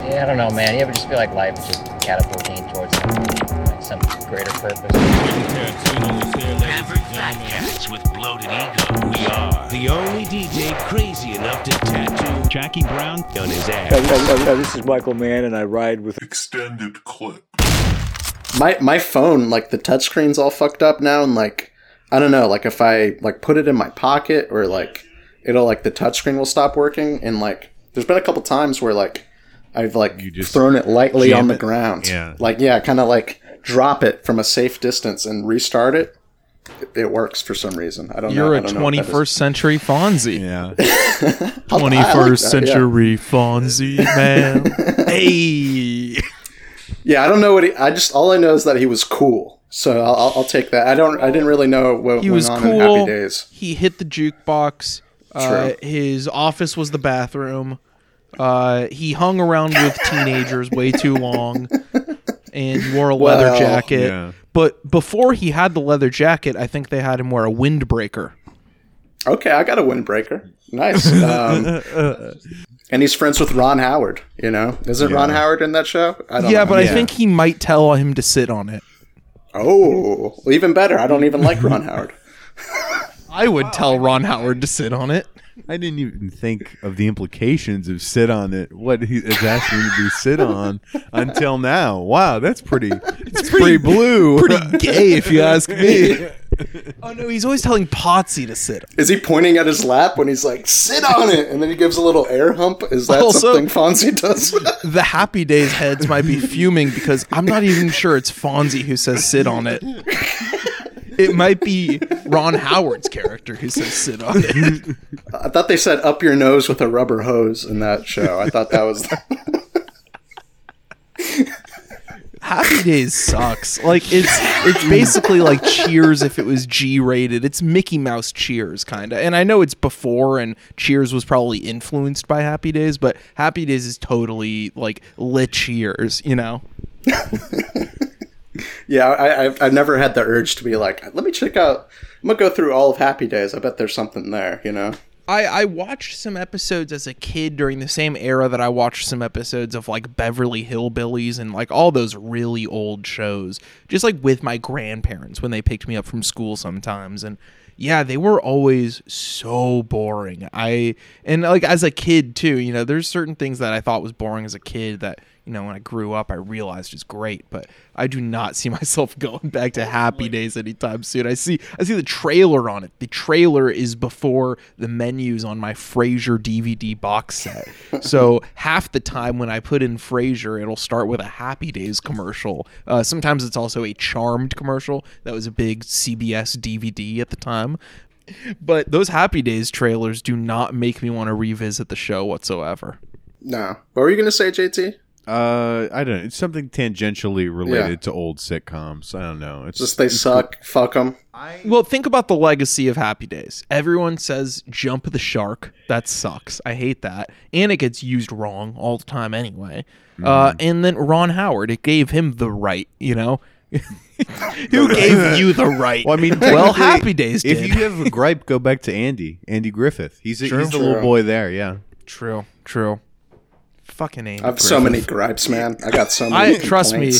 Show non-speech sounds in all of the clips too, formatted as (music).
Yeah, I don't know, man. You ever just feel like life is just catapulting towards like some greater purpose? Pampered fat cats with bloated ego. We are the only DJ crazy enough to tattoo Jackie Brown on his ass. Hey, hey, hey, hey, this is Michael Mann, and I ride with extended clip. My my phone, like the touchscreen's all fucked up now, and like I don't know, like if I like put it in my pocket or like it'll like the touchscreen will stop working, and like there's been a couple times where like I've like just thrown it lightly on the it? ground, Yeah. like yeah, kind of like drop it from a safe distance and restart it. It, it works for some reason. I don't know. You're I a don't know what that is. 21st century Fonzie. Yeah. (laughs) 21st that, yeah. century Fonzie, man. (laughs) hey. Yeah, I don't know what he. I just all I know is that he was cool. So I'll, I'll, I'll take that. I don't. I didn't really know what He went was on in Happy. Days. He hit the jukebox. Uh, his office was the bathroom. Uh, he hung around with (laughs) teenagers way too long and wore a leather Well, jacket. yeah. But before he had the leather jacket, I think they had him wear a windbreaker. Okay, I got a windbreaker. Nice. (laughs) Um, and he's friends with Ron Howard. You know, isn't Ron Howard in that show? I don't Yeah, know. but I think he might tell him to sit on it. oh, well, even better. I don't even like Ron (laughs) Howard. I would tell Ron Howard to sit on it. I didn't even think of the implications of sit on it. What he is asking me to sit on until now. Wow, that's pretty. It's pretty, blue. (laughs) Pretty gay, if you ask me. (laughs) oh no, he's always telling Potsy to sit. Is he pointing at his lap when he's like, "Sit on it," and then he gives a little air hump? Is that Also- something Fonzie does? (laughs) The Happy Days heads might be fuming because I'm not even sure it's Fonzie who says sit on it. It might be Ron Howard's character who says sit on it. I thought they said "up your nose with a rubber hose" in that show. I thought that was. (laughs) Happy Days sucks. Like it's it's basically like Cheers if it was G rated. It's Mickey Mouse Cheers kind of. And I know it's before and Cheers was probably influenced by Happy Days, but Happy Days is totally like lit Cheers, you know. (laughs) Yeah, I, I've, I've never had the urge to be like, let me check out. I'm gonna go through all of Happy Days. I bet there's something there. You know. I, I watched some episodes as a kid during the same era that I watched some episodes of like Beverly Hillbillies and like all those really old shows, just like with my grandparents when they picked me up from school sometimes. And yeah, they were always so boring. I, and like as a kid too, you know, there's certain things that I thought was boring as a kid that, you know, when I grew up, I realized is great, but I do not see (laughs) myself going back to Happy Days anytime soon. I see, I see the trailer on it. The trailer is before the menus on my Frasier DVD box set. (laughs) so half the time when I put in Frasier, it'll start with a Happy Days commercial. Uh, sometimes it's also a Charmed commercial. That was a big CBS DVD at the time. But those Happy Days trailers do not make me want to revisit the show whatsoever. No. What were you gonna say, JT? Uh, I don't know. It's something tangentially related Yeah. to old sitcoms. I don't know. It's Just they suck. Fuck them. I Well, think about the legacy of Happy Days. Everyone says jump the shark. That sucks. I hate that. And it gets used wrong all the time anyway. Uh, and then Ron Howard, it gave him the right, you know? (laughs) Who (laughs) gave you the right? Well, I mean, well, technically, Happy Days did. If you have a gripe, go back to Andy, Andy Griffith. He's, a, he's the True. little boy there. Yeah. true, true. Fucking Andy. I have so many gripes, man. I got so many. I (laughs) trust me.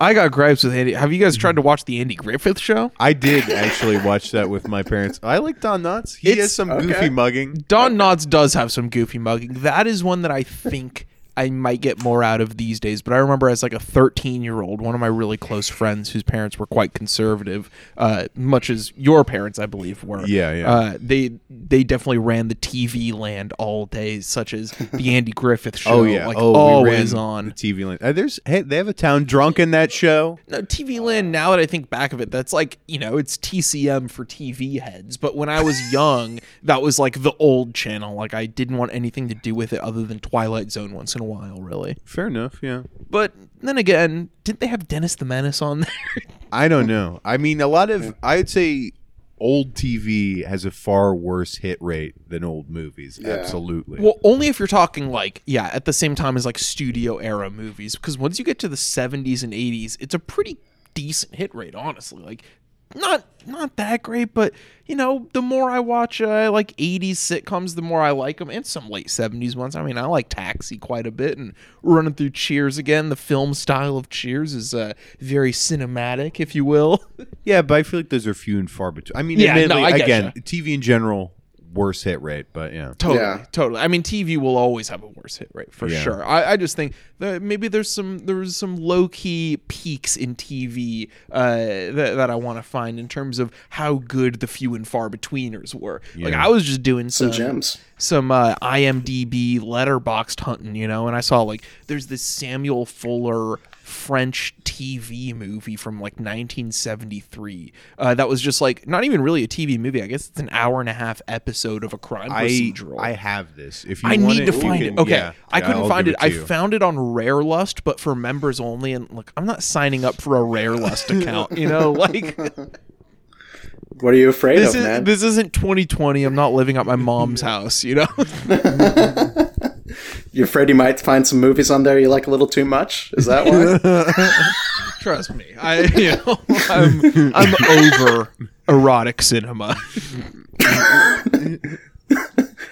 I got gripes with Andy. Have you guys tried to watch the Andy Griffith show? I did actually watch that with my parents. I like Don Knotts. He It's- has some okay. goofy mugging. Don Knotts does have some goofy mugging. That is one that I think I might get more out of these days. But I remember as like a 13 year old, one of my really close friends whose parents were quite conservative, uh, much as your parents, I believe, were. Yeah, yeah. Uh, they they definitely ran the TV land all day, such as the (laughs) Andy Griffith show. Oh yeah. like oh, we always ran on. the TV land. Uh, there's hey, they have a town drunk in that show. No, TV Land, now that I think back of it, that's like, you know, it's TCM for TV heads. But when I was young, that was like the old channel. Like, I didn't want anything to do with it other than Twilight Zone once in a while, really. Fair enough. Yeah. But then again, didn't they have Dennis the Menace on there? I don't know. I mean, a lot of I'd say old TV has a far worse hit rate than old movies. Absolutely. well, only if you're talking like, yeah, at the same time as like studio era movies. Because once you get to the 70s and 80s, it's a pretty decent hit rate, honestly. Like, not not that great, but you know, the more I watch uh, like 80s sitcoms, the more I like them, and some late 70s ones. I mean, I like Taxi quite a bit, and running through Cheers again. The film style of Cheers is uh, very cinematic, if you will. (laughs) Yeah, but I feel like those are few and far between. I mean, Yeah, admittedly, no, I again. TV in general, worse hit rate, but yeah. Totally, Yeah. totally. I mean, TV will always have a worse hit rate for Yeah. sure. I, I just think that maybe there's some there's some low key peaks in TV uh, that, that I want to find in terms of how good the few and far betweeners were. Like I was just doing Some some gems. some uh, IMDb Letterboxd hunting, you know, and I saw like there's this Samuel Fuller French TV movie from like 1973 uh, that was just like not even really a TV movie. I guess it's an hour and a half episode of a crime I procedural. I have this. If you I want need to find can- it. Okay, yeah, I couldn't I'll find give it. I found it on Rare Lust, but for members only. And look, I'm not signing up for a Rare Lust account. You know, (laughs) like What are you afraid this of, is man? this isn't 2020. I'm not living at my mom's (laughs) house. You know. (laughs) you afraid you might find some movies on there you like a little too much? Is that why? (laughs) Trust me, I you know I'm I'm (laughs) over erotic cinema.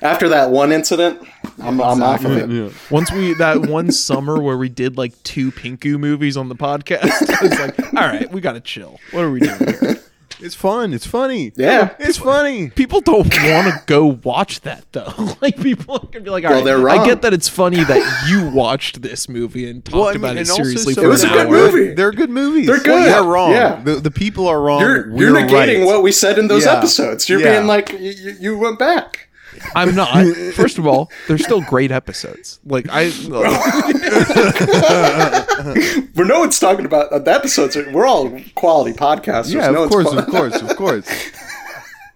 After that one incident, I'm, I'm off of it. Once we that one summer where we did like two Pinku movies on the podcast, (laughs) it's like, all right, we gotta chill. What are we doing here? It's fun. It's funny. Yeah. It's funny. People don't want to go watch that though. (laughs) Like people can be like, all Well, right, they're I get that it's funny that you watched this movie and talked Well, I mean, about it and also seriously some for It was an a good hour. movie. They're good movies. They're good. They're wrong. Yeah. The, the people are wrong. You're, you're negating right. what we said in those Yeah. episodes. You're Yeah. being like, you, you you went back. I'm not. First of all, they're still great episodes. Like I, (laughs) But no one's talking about uh, the episodes. are- We're all quality podcasters. Yeah, no of one's course, of course, of course.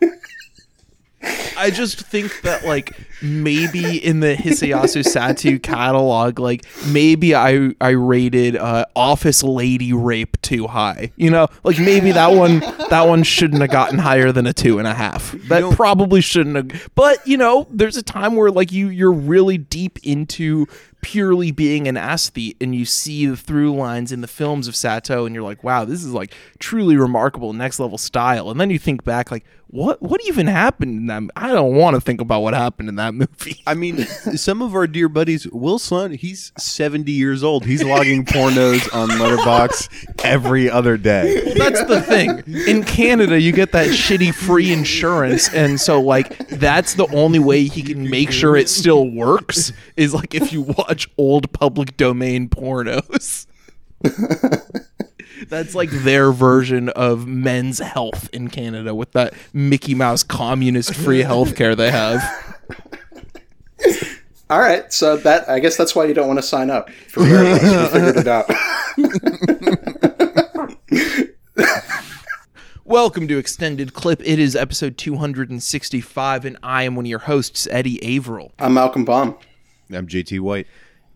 (laughs) I just think that like maybe in the Hisayasu Sato catalog, like maybe I I rated uh, Office Lady Rape too high. You know, like maybe that one that one shouldn't have gotten higher than a two and a half. That probably shouldn't have. But you know, there's a time where like you you're really deep into purely being an aesthete and you see the through lines in the films of Sato and you're like, wow, this is like truly remarkable, next level style. And then you think back like, what what even happened in that? I don't want to think about what happened in that movie. I mean, some of our dear buddies, Will Son, he's 70 years old. He's logging pornos on Letterbox every other day. That's the thing. In Canada, you get that shitty free insurance, and so like that's the only way he can make sure it still works is like if you watch old public domain pornos. That's like their version of men's health in Canada with that Mickey Mouse communist free healthcare they have. (laughs) All right, so that I guess that's why you don't want to sign up. For Rare (laughs) We figured it out. (laughs) Welcome to Extended Clip. It is episode 265, and I am one of your hosts, Eddie Averill. I'm Malcolm Baum. I'm JT White.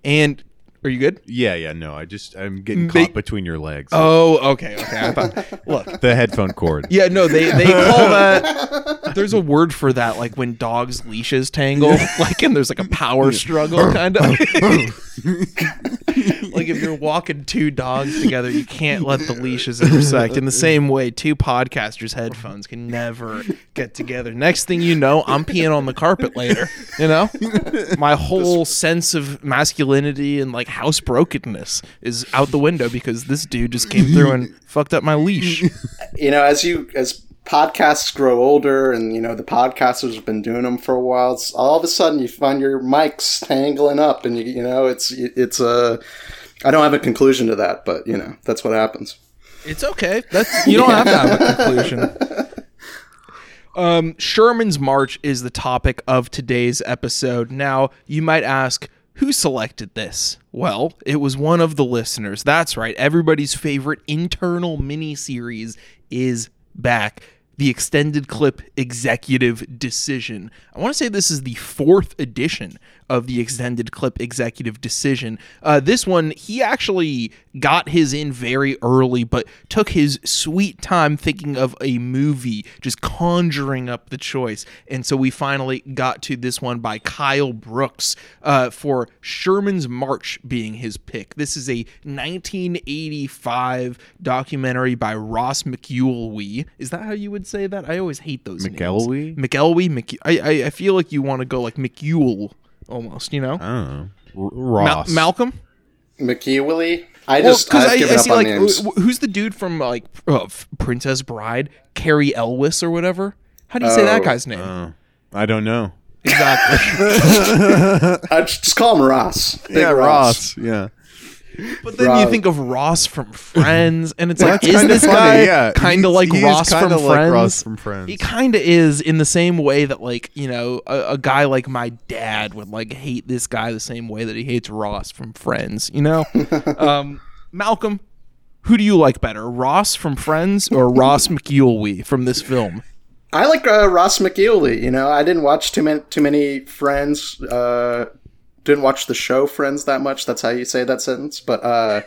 And are you good? Yeah, yeah, no, I just, I'm getting They- caught between your legs. Oh, okay, okay. I thought, (laughs) look, The headphone cord. yeah, no, they they call (laughs) that. There's a word for that, like when dogs' leashes tangle, (laughs) like and there's like a power struggle, kind of. Like if you're walking two dogs together, you can't let the leashes intersect. In the same way, two podcasters' headphones can never get together. Next thing you know, I'm peeing on the carpet later. You know, my whole sense of masculinity and like housebrokenness is out the window because this dude just came through and fucked up my leash. You know, as you as podcasts grow older, and you know the podcasters have been doing them for a while. All of a sudden, you find your mics tangling up, and you you know it's it's a. I don't have a conclusion to that, but you know that's what happens. It's okay. That's you don't have to have a (laughs) conclusion. Um, Sherman's March is the topic of today's episode. Now, you might ask, who selected this? Well, it was one of the listeners. That's right. Everybody's favorite internal mini series is back. The extended clip executive decision. I want to say this is the fourth edition of the extended clip executive decision. Uh, this one, he actually got his in very early, but took his sweet time thinking of a movie, just conjuring up the choice. And so we finally got to this one by Kyle Brooks uh, for Sherman's March being his pick. This is a 1985 documentary by Ross McElwee. Is that how you would say that? I always hate those McElwee? names. McElwee? McE- I, I, I feel like you want to go like McEwl almost, you know? I don't know. R- Mal- Ross. Malcolm? McEwely. I Well, just 'cause I've given up on like names. wh- who's the dude from like uh, Princess Bride, Cary Elwes or whatever? How do you say that Oh, guy's name? Oh, I don't know. exactly. (laughs) I just just call him Ross. Big yeah, Ross. Yeah. But then you Ross. think of Ross from Friends, and it's like, is this funny, guy yeah. kind of like Ross kinda from like Friends? Ross from Friends. He kind of is in the same way that, like, you know, a, a guy like my dad would like hate this guy the same way that he hates Ross from Friends. You know, (laughs) um, Malcolm, who do you like better, Ross from Friends or Ross McElwee from this film? I like uh, Ross McElwee. You know, I didn't watch too many too many Friends. Uh, didn't watch the show Friends that much. That's how you say that sentence. But uh,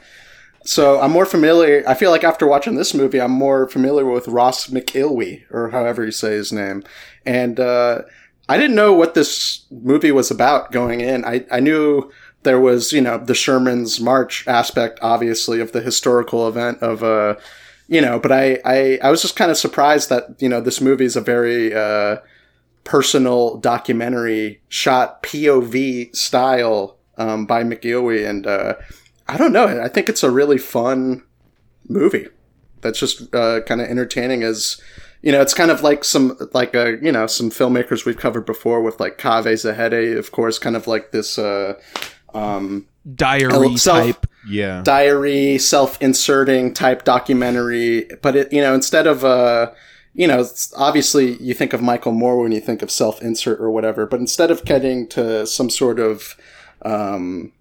so I'm more familiar. I feel like after watching this movie, I'm more familiar with Ross McElwee or however you say his name. And uh, I didn't know what this movie was about going in. I I knew there was you know the Sherman's March aspect, obviously, of the historical event of uh you know, but I, I, I was just kind of surprised that, you know, this movie is a very, uh, personal documentary shot POV style, um, by McGilwee. And, uh, I don't know. I think it's a really fun movie that's just, uh, kind of entertaining as, you know, it's kind of like some, like, uh, you know, some filmmakers we've covered before with like Caveh Zahedi, of course, kind of like this, uh, um, Diary self- type. Yeah. diary self-inserting type documentary but it you know instead of uh you know obviously you think of michael moore when you think of self-insert or whatever but instead of getting to some sort of um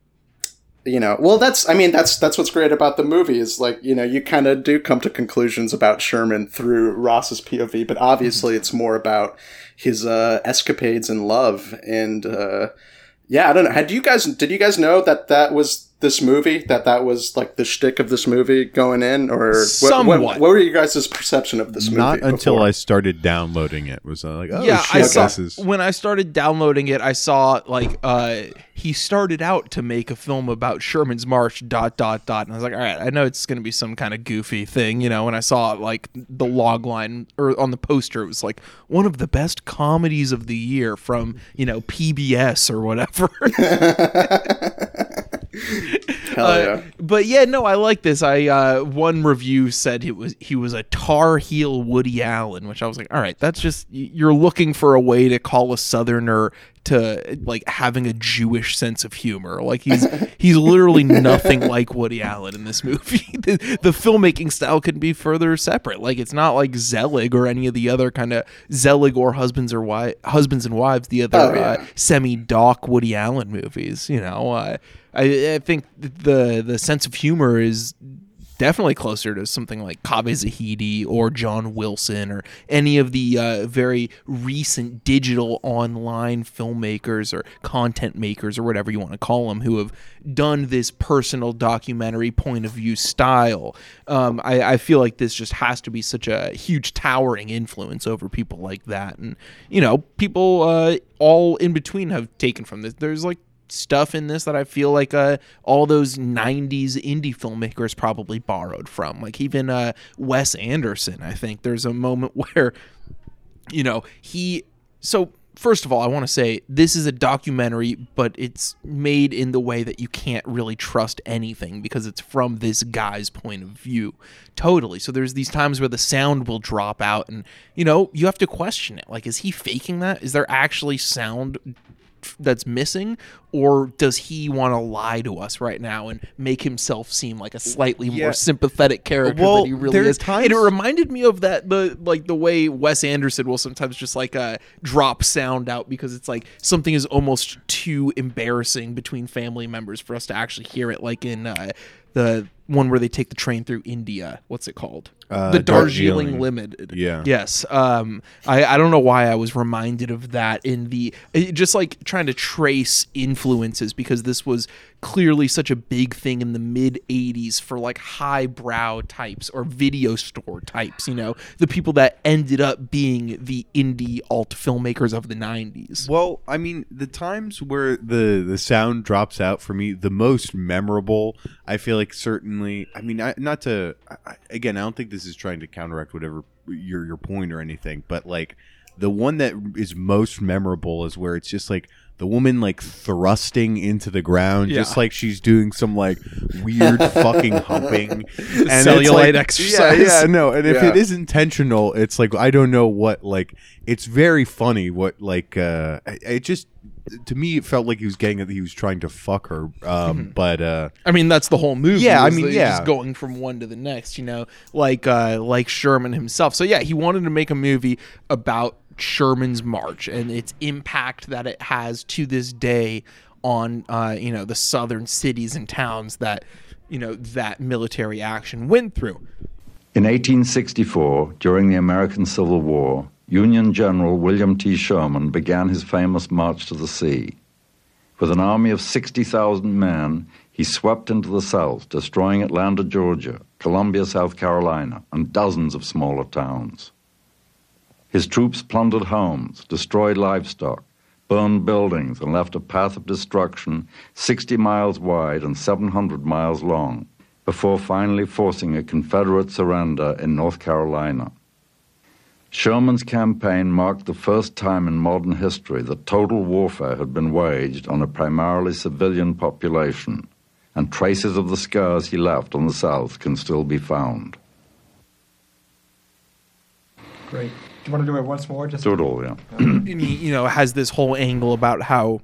you know well that's i mean that's that's what's great about the movie is like you know you kind of do come to conclusions about sherman through ross's pov but obviously it's more about his uh escapades and love and uh yeah, I don't know. Had you guys did you guys know that that was this movie? That that was like the shtick of this movie going in, or what, what, Somewhat. what were you guys' perception of this movie? Not until before? I started downloading it was I like, oh yeah, shit, I saw this is when I started downloading it. I saw like uh, he started out to make a film about Sherman's March. Dot dot dot, and I was like, all right, I know it's going to be some kind of goofy thing, you know. When I saw like the log line or on the poster, it was like one of the best comedies of the year from you know PBS or whatever. (laughs) (laughs) Hell Uh, yeah. But yeah, no, I like this. I uh, one review said it was he was a Tar Heel Woody Allen, which I was like, all right, that's just you're looking for a way to call a Southerner to like having a Jewish sense of humor. Like he's (laughs) he's literally nothing like Woody Allen in this movie. (laughs) the, the filmmaking style couldn't be further separate. Like it's not like Zelig or any of the other kind of Zelig or Husbands or Wi- Husbands and Wives, the other Oh, yeah. uh, semi-doc Woody Allen movies. You know, uh, I, I think the the sense of humor is definitely closer to something like Caveh Zahedi or John Wilson or any of the uh, very recent digital online filmmakers or content makers or whatever you want to call them who have done this personal documentary point of view style. Um, I, I feel like this just has to be such a huge towering influence over people like that. And, you know, people uh, all in between have taken from this. There's like stuff in this that I feel like uh, all those '90s indie filmmakers probably borrowed from. Like even uh, Wes Anderson, I think there's a moment (laughs) where, you know, he. So first of all, I want to say this is a documentary, but it's made in the way that you can't really trust anything because it's from this guy's point of view. Totally. So there's these times where the sound will drop out, and you know you have to question it. Like, is he faking that? Is there actually sound that's missing or does he want to lie to us right now and make himself seem like a slightly Yeah. more sympathetic character Well, than he really is times- and it reminded me of that the like the way Wes Anderson will sometimes just like uh drop sound out because it's like something is almost too embarrassing between family members for us to actually hear it like in uh the one where they take the train through India. What's it called? Uh, the Darjeeling, Darjeeling. Limited. Yeah. Yes. Um. I I don't know why I was reminded of that in the it- just like trying to trace influences because this was clearly such a big thing in the mid 80s for like highbrow types or video store types, you know, the people that ended up being the indie alt filmmakers of the 90s. Well, I mean, the times where the the sound drops out for me, the most memorable, I feel like certainly. I mean, I, not to I, again, I don't think this is trying to counteract whatever your your point or anything, but like the one that is most memorable is where it's just like the woman like thrusting into the ground, just like she's doing some like weird (laughs) fucking humping, and Cellulite like- exercise. Yeah, yeah, no, and if Yeah. it is intentional, it's like I don't know what like it's very funny what like uh it just to me it felt like he was getting that he was trying to fuck her um but uh I mean, that's the whole movie. Yeah, I mean, he's yeah. just going from one to the next. You know, like uh, like Sherman himself. So yeah, he wanted to make a movie about Sherman's march and its impact that it has to this day on uh, you know the southern cities and towns that you know that military action went through. In 1864, during the American Civil War, Union General William T. Sherman began his famous March to the Sea. With an army of 60,000 men, he swept into the South, destroying Atlanta, Georgia, Columbia, South Carolina, and dozens of smaller towns. His troops plundered homes, destroyed livestock, burned buildings, and left a path of destruction 60 miles wide and 700 miles long before finally forcing a Confederate surrender in North Carolina. Sherman's campaign marked the first time in modern history that total warfare had been waged on a primarily civilian population, and traces of the scars he left on the South can still be found. Great. Do you want to do it once more? Just Do it all, yeah. (clears throat) and he, you know, has this whole angle about how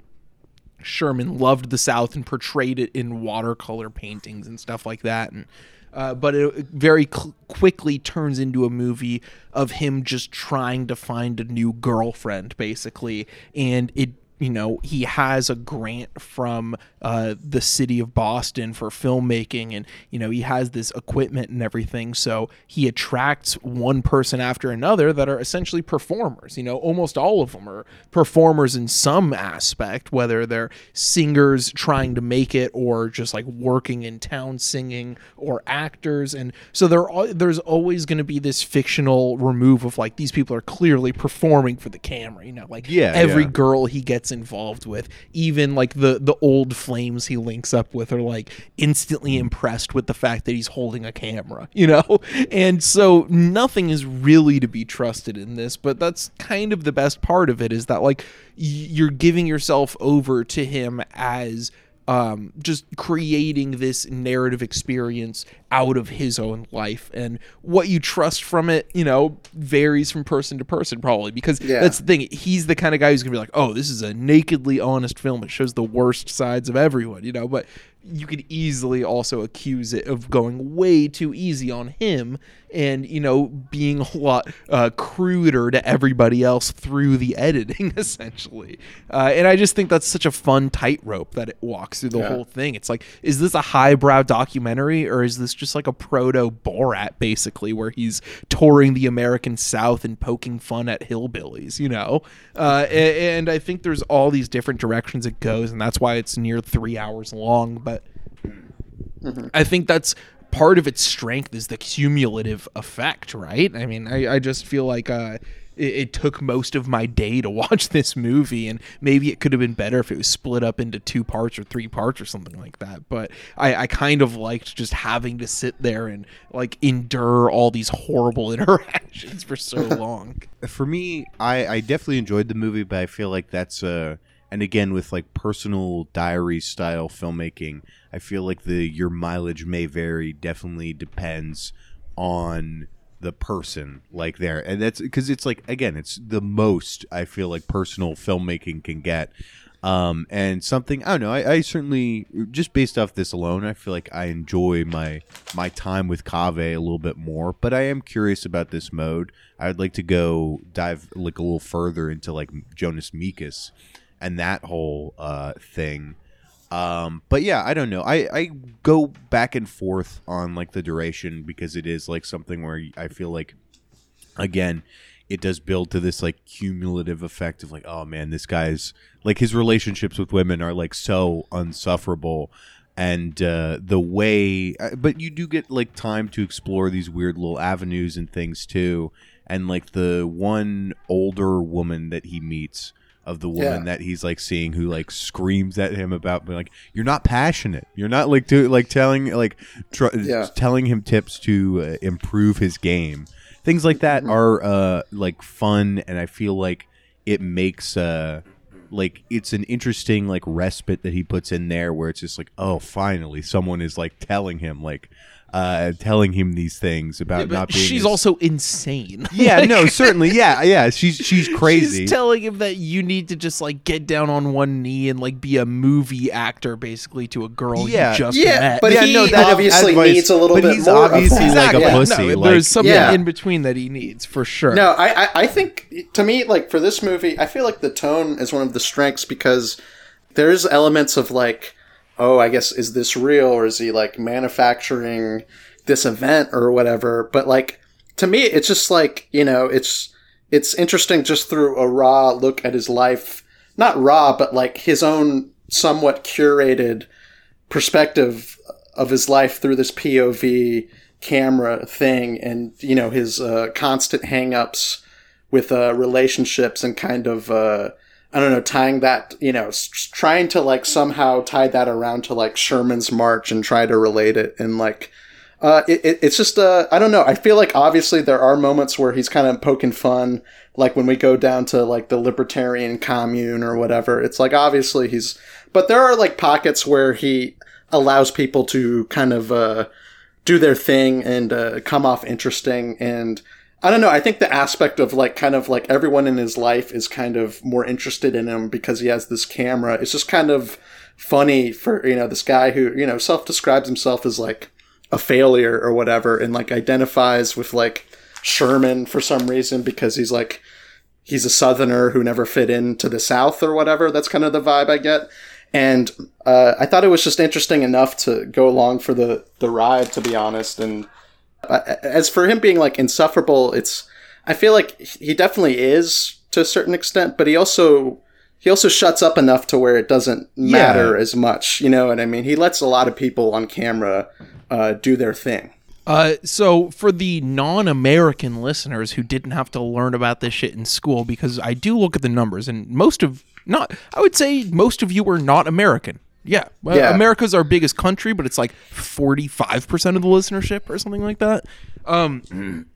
Sherman loved the South and portrayed it in watercolor paintings and stuff like that. And uh, but it very cl- quickly turns into a movie of him just trying to find a new girlfriend, basically, and it. You know, he has a grant from uh, the city of Boston for filmmaking, and you know he has this equipment and everything. So he attracts one person after another that are essentially performers. You know, almost all of them are performers in some aspect, whether they're singers trying to make it or just like working in town singing or actors. And so there are, there's always going to be this fictional remove of like these people are clearly performing for the camera. You know, like Yeah, every yeah. girl he gets involved with, even like the the old flames he links up with, are like instantly impressed with the fact that he's holding a camera, (laughs) you know. And so nothing is really to be trusted in this, but that's kind of the best part of it is that like you're giving yourself over to him as um, just creating this narrative experience out of his own life. And what you trust from it you know varies from person to person probably because Yeah. that's the thing. He's the kind of guy who's gonna be like oh this is a nakedly honest film. It shows the worst sides of everyone you know? But you could easily also accuse it of going way too easy on him and you know being a lot uh, cruder to everybody else through the editing (laughs) essentially. Uh, and i just think that's such a fun tightrope that it walks through the Yeah. whole thing. It's like is this a highbrow documentary or is this just like a proto borat basically where he's touring the american south and poking fun at hillbillies you know? Uh, a- and i think there's all these different directions it goes and that's why it's near three hours long but I think that's part of its strength is the cumulative effect, right? I mean, I, I just feel like uh, it, it took most of my day to (laughs) watch this movie, and maybe it could have been better if it was split up into two parts or three parts or something like that. But I, I kind of liked just having to sit there and like endure all these horrible (laughs) interactions for so (laughs) long. for me, I, I definitely enjoyed the movie, but I feel like that's uh and again with like personal diary style filmmaking, I feel like the your mileage may vary. Definitely depends on the person like there. And that's because it's like again it's the most i feel like personal filmmaking can get. Um and something i don't know I, I certainly just based off this alone i feel like i enjoy my my time with Caveh a little bit more but i am curious about this mode. I would like to go dive like a little further into like jonas mekas and that whole uh thing Um, but yeah, I don't know. I, I go back and forth on like the duration because it is like something where I feel like, again, it does build to this like cumulative effect of like, oh man, this guy's like his relationships with women are like so unsufferable. And uh, the way, uh, but you do get like time to explore these weird little avenues and things too. And like the one older woman that he meets, of the woman Yeah. that he's like seeing who like screams at him about being like you're not passionate you're not like do like telling like tr- Yeah. telling him tips to uh, improve his game things like that are uh like fun and i feel like it makes uh like it's an interesting like respite that he puts in there where it's just like oh finally someone is like telling him like uh telling him these things about But not being she's as- also insane. (laughs) yeah no certainly yeah yeah she's (laughs) she's crazy She's telling him that you need to just like get down on one knee and like be a movie actor basically to a girl Yeah. you just Yeah, met. but Yeah, he no, that obviously advice- needs a little but bit he's more. of obviously that. like a Yeah. pussy. no, like- there's something Yeah. in between that he needs for sure. No, I, I I think to me, like for this movie, I feel like the tone is one of the strengths because there's elements of like, oh, I guess is this real or is he like manufacturing this event or whatever? But like to me, it's just like you know, it's it's interesting just through a raw look at his life, not raw, but like his own somewhat curated perspective of his life through this POV camera thing and you know his uh, constant hangups with uh, relationships and kind of uh, I don't know tying that you know s- trying to like somehow tie that around to like Sherman's March and try to relate it and like uh, it, it, it's just uh, I don't know. I feel like obviously there are moments where he's kind of poking fun like when we go down to like the libertarian commune or whatever it's like obviously he's but there are like pockets where he allows people to kind of uh, do their thing and uh, come off interesting and i don't know i think the aspect of like kind of like everyone in his life is kind of more interested in him because he has this camera. It's just kind of funny for you know this guy who you know self-describes himself as like a failure or whatever and like identifies with like sherman for some reason because he's like he's a southerner who never fit into the south or whatever. That's kind of the vibe i get. And uh, i thought it was just interesting enough to go along for the the ride to be honest. And as for him being like insufferable it's i feel like he definitely is to a certain extent but he also he also shuts up enough to where it doesn't matter as much you know what i mean? He lets a lot of people on camera uh, do their thing. Uh, so for the non-American listeners who didn't have to learn about this shit in school, because I do look at the numbers, and most of not, I would say most of you are not American. Yeah, well, Yeah. America's our biggest country, but it's like forty-five percent of the listenership or something like that. Um,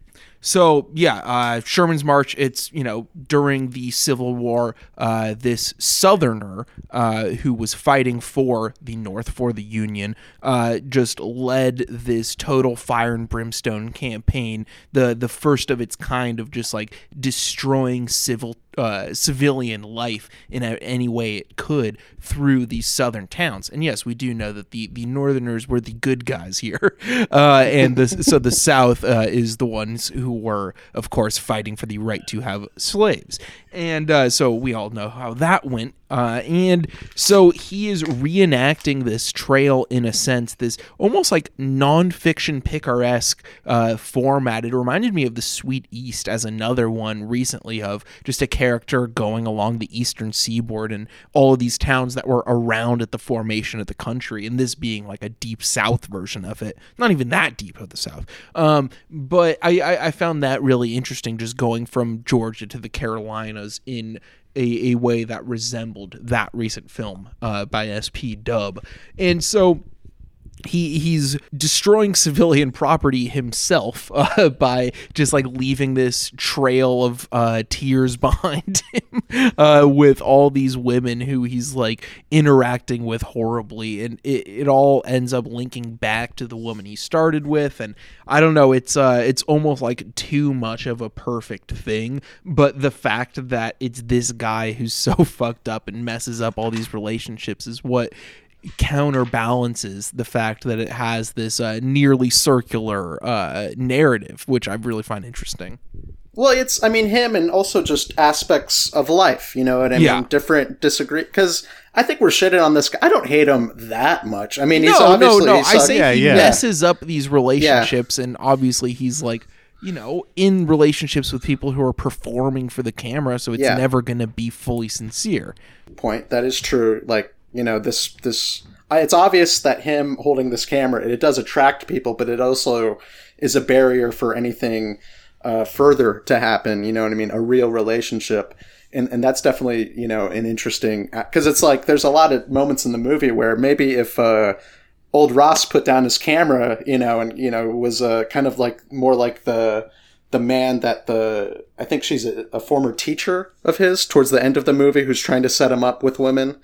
so yeah, uh, Sherman's March. It's you know during the Civil War, uh, this Southerner uh, who was fighting for the North for the Union uh, just led this total fire and brimstone campaign, the the first of its kind of just like destroying civil uh, civilian life in any way it could through these southern towns. And yes, we do know that the the Northerners were the good guys here, (laughs) uh, and the, so the South uh, is the ones who were, of course, fighting for the right to have slaves. And uh, so we all know how that went. Uh, and so he is reenacting this trail in a sense, this almost like nonfiction picaresque uh, format. It reminded me of the Sweet East as another one recently of just a character going along the eastern seaboard and all of these towns that were around at the formation of the country, and this being like a deep south version of it. Not even that deep of the south. Um, but I, I, I found that really interesting, just going from Georgia to the Carolinas in a, a way that resembled that recent film uh, by SP Dub. And so he he's destroying civilian property himself (laughs) uh, by just like leaving this trail of uh, tears (laughs) behind him uh, with all these women who he's like interacting with horribly. And it, it all ends up linking back to the woman he started with. And I don't know it's uh it's almost like too much of a perfect thing. But the fact that it's this guy who's (laughs) so fucked up and messes up all these relationships is what counterbalances the fact that it has this uh, nearly circular uh, narrative, which I really find interesting. Well, it's I mean him and also just aspects of life. You know what I Yeah. mean? Different disagree because I think we're shitting on this guy. I don't hate him that much. I mean, no, no, obviously no. he's I say Yeah, he yeah. messes up these relationships, and obviously he's like, you know, in relationships with people who are performing for the camera, so it's Yeah. never going to be fully sincere. point. That is true. Like you know, this this it's obvious that him holding this camera it does attract people, but it also is a barrier for anything uh, further to happen. You know what I mean? A real relationship. And, and that's definitely you know an interesting because it's like there's a lot of moments in the movie where maybe if uh, old Ross put down his camera you know and you know was uh, kind of like more like the the man that the I think she's a, a former teacher of his towards the end of the movie who's trying to set him up with women.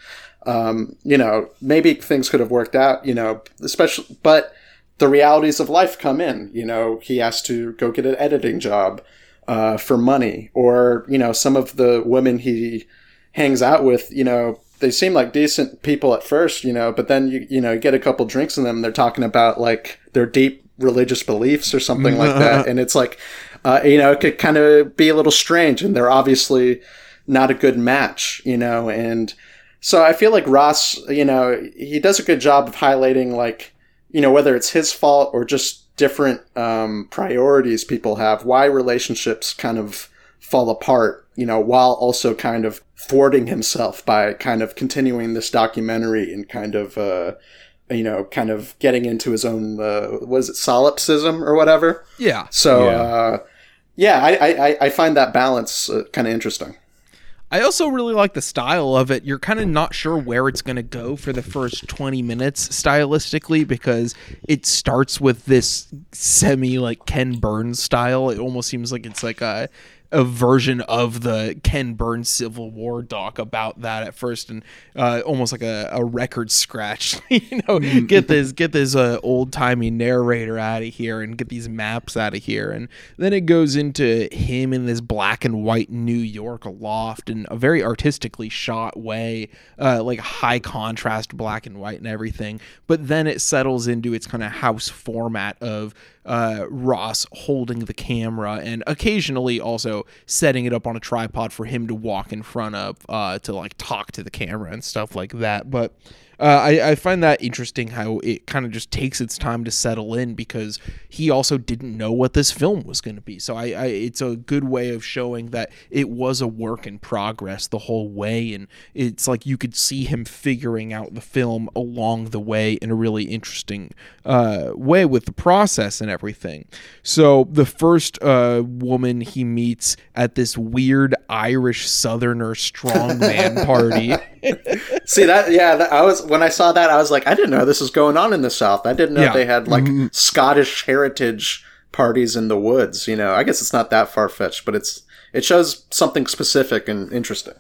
Um, you know, maybe things could have worked out. You know, especially but the realities of life come in. You know, he has to go get an editing job uh, for money, or you know, some of the women he hangs out with. You know, they seem like decent people at first. You know, but then you you know you get a couple drinks in them, and they're talking about like their deep religious beliefs or something like that, (laughs) and it's like uh, you know, it could kind of be a little strange, and they're obviously not a good match, you know, and so I feel like Ross, you know, he does a good job of highlighting, like, you know, whether it's his fault or just different um, priorities people have, why relationships kind of fall apart, you know, while also kind of thwarting himself by kind of continuing this documentary and kind of, uh, you know, kind of getting into his own, uh, was it solipsism or whatever? Yeah. So, Yeah. uh, yeah, I, I, I- I find that balance uh, kind of interesting. I also really like the style of it. You're kind of not sure where it's going to go for the first 20 minutes stylistically because it starts with this semi like Ken Burns style. It almost seems like it's like a a version of the Ken Burns Civil War doc about that at first, and uh, almost like a, a record scratch. (laughs) you know, get this get this uh, old timey narrator out of here and get these maps out of here, and then it goes into him in this black and white New York loft in a very artistically shot way, uh, like high contrast black and white and everything. But then it settles into its kind of house format of uh, Ross holding the camera and occasionally also setting it up on a tripod for him to walk in front of uh, to like talk to the camera and stuff like that. But uh, I, I find that interesting how it kind of just takes its time to settle in because he also didn't know what this film was going to be. So I, I it's a good way of showing that it was a work in progress the whole way, and it's like you could see him figuring out the film along the way in a really interesting uh, way with the process and everything. So the first uh, woman he meets at this weird Irish Southerner strongman (laughs) party. See that? Yeah, that, I was when I saw that, I was like, I didn't know this was going on in the South. I didn't know Yeah. they had like mm-hmm. Scottish heritage parties in the woods. You know, I guess it's not that far fetched, but it's it shows something specific and interesting.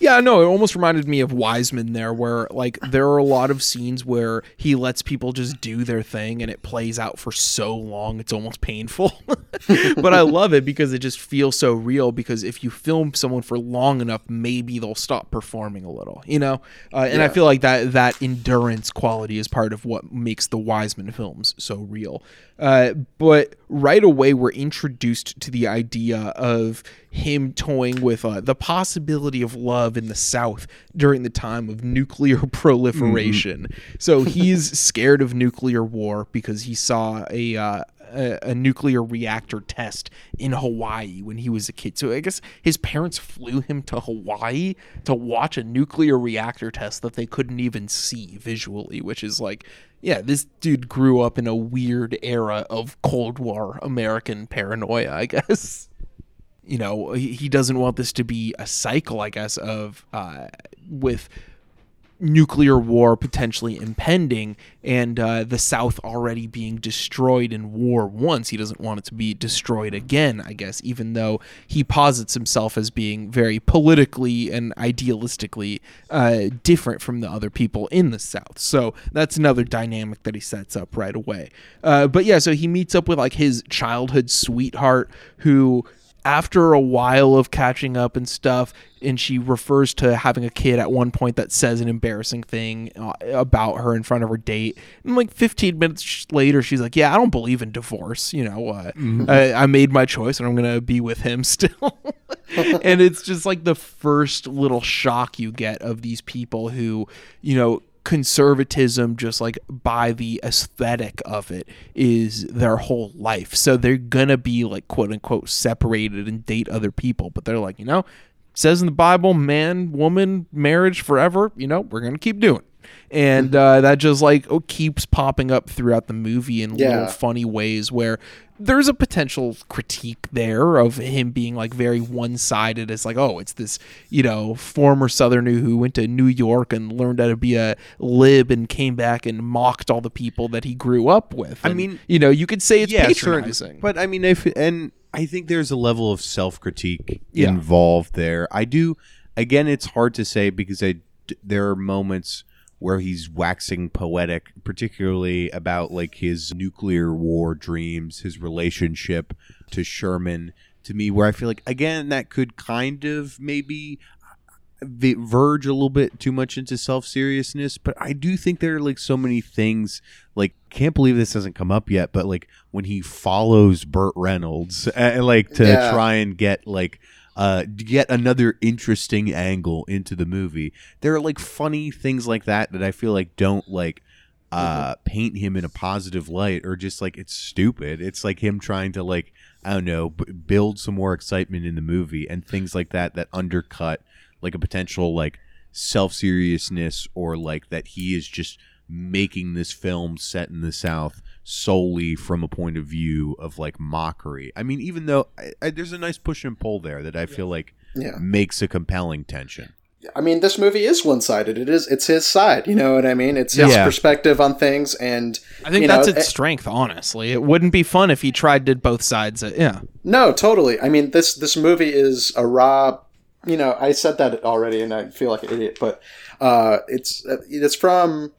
Yeah, no, it almost reminded me of Wiseman there, where like there are a lot of scenes where he lets people just do their thing and it plays out for so long it's almost painful. (laughs) but I love it because it just feels so real. Because if you film someone for long enough, maybe they'll stop performing a little, you know. Uh, and I feel like that that endurance quality is part of what makes the Wiseman films so real. Uh, but right away, we're introduced to the idea of him toying with uh, the possibility of love in the South during the time of nuclear (laughs) proliferation. So (laughs) he's scared of nuclear war because he saw a. Uh, a, a nuclear reactor test in Hawaii when he was a kid. So I guess his parents flew him to Hawaii to watch a nuclear reactor test that they couldn't even see visually, which is like, yeah, this dude grew up in a weird era of Cold War American paranoia, I guess. You know, he, doesn't want this to be a cycle, I guess, of uh, with nuclear war potentially impending and uh, the South already being destroyed in war once. He doesn't want it to be destroyed again, I guess, even though he posits himself as being very politically and idealistically uh, different from the other people in the South. So that's another dynamic that he sets up right away. Uh, but yeah, so he meets up with like his childhood sweetheart who after a while of catching up and stuff, and she refers to having a kid at one point that says an embarrassing thing uh, about her in front of her date. And like 15 minutes later, she's like, "Yeah, I don't believe in divorce. You know, uh, I, I made my choice, and I'm gonna be with him (laughs) still." and it's just like the first little shock you get of these people who, you know, conservatism just like by the aesthetic of it is their whole life. So they're gonna be like quote unquote separated and date other people. But they're like you know says in the bible man woman marriage forever you know we're gonna keep doing and uh, that just like oh, keeps popping up throughout the movie in Yeah. little funny ways where there's a potential critique there of him being like very one-sided it's like oh it's this you know former southerner who went to new york and learned how to be a lib and came back and mocked all the people that he grew up with I mean, you know you could say it's yeah, patronizing certain- But I mean, if and I think there's a level of self critique Yeah. involved there. I do. Again, it's hard to say because I d- there are moments where he's waxing poetic, particularly about like his nuclear war dreams, his relationship to Sherman. To me, where I feel like again that could kind of maybe verge a little bit too much into self seriousness, but I do think there are like so many things. Like, can't believe this hasn't come up yet, but like when he follows Burt Reynolds, uh, like to Yeah. try and get like uh get another interesting angle into the movie. There are like funny things like that that I feel like don't like uh paint him in a positive light or just like it's stupid. It's like him trying to like i don't know b- build some more excitement in the movie and things like that that undercut like a potential like self-seriousness or like that he is just making this film set in the south solely from a point of view of like mockery i mean even though I, I, there's a nice push and pull there that i feel like Yeah. makes a compelling tension I mean, this movie is one sided. It is. It's his side. You know what I mean? It's his Yeah. perspective on things, and i think you that's know, its eh, strength honestly it wouldn't be fun if he tried to both sides uh, yeah No, totally. I mean, this this movie is a raw. You know, I said that already, and I feel like an idiot. But uh, it's it's from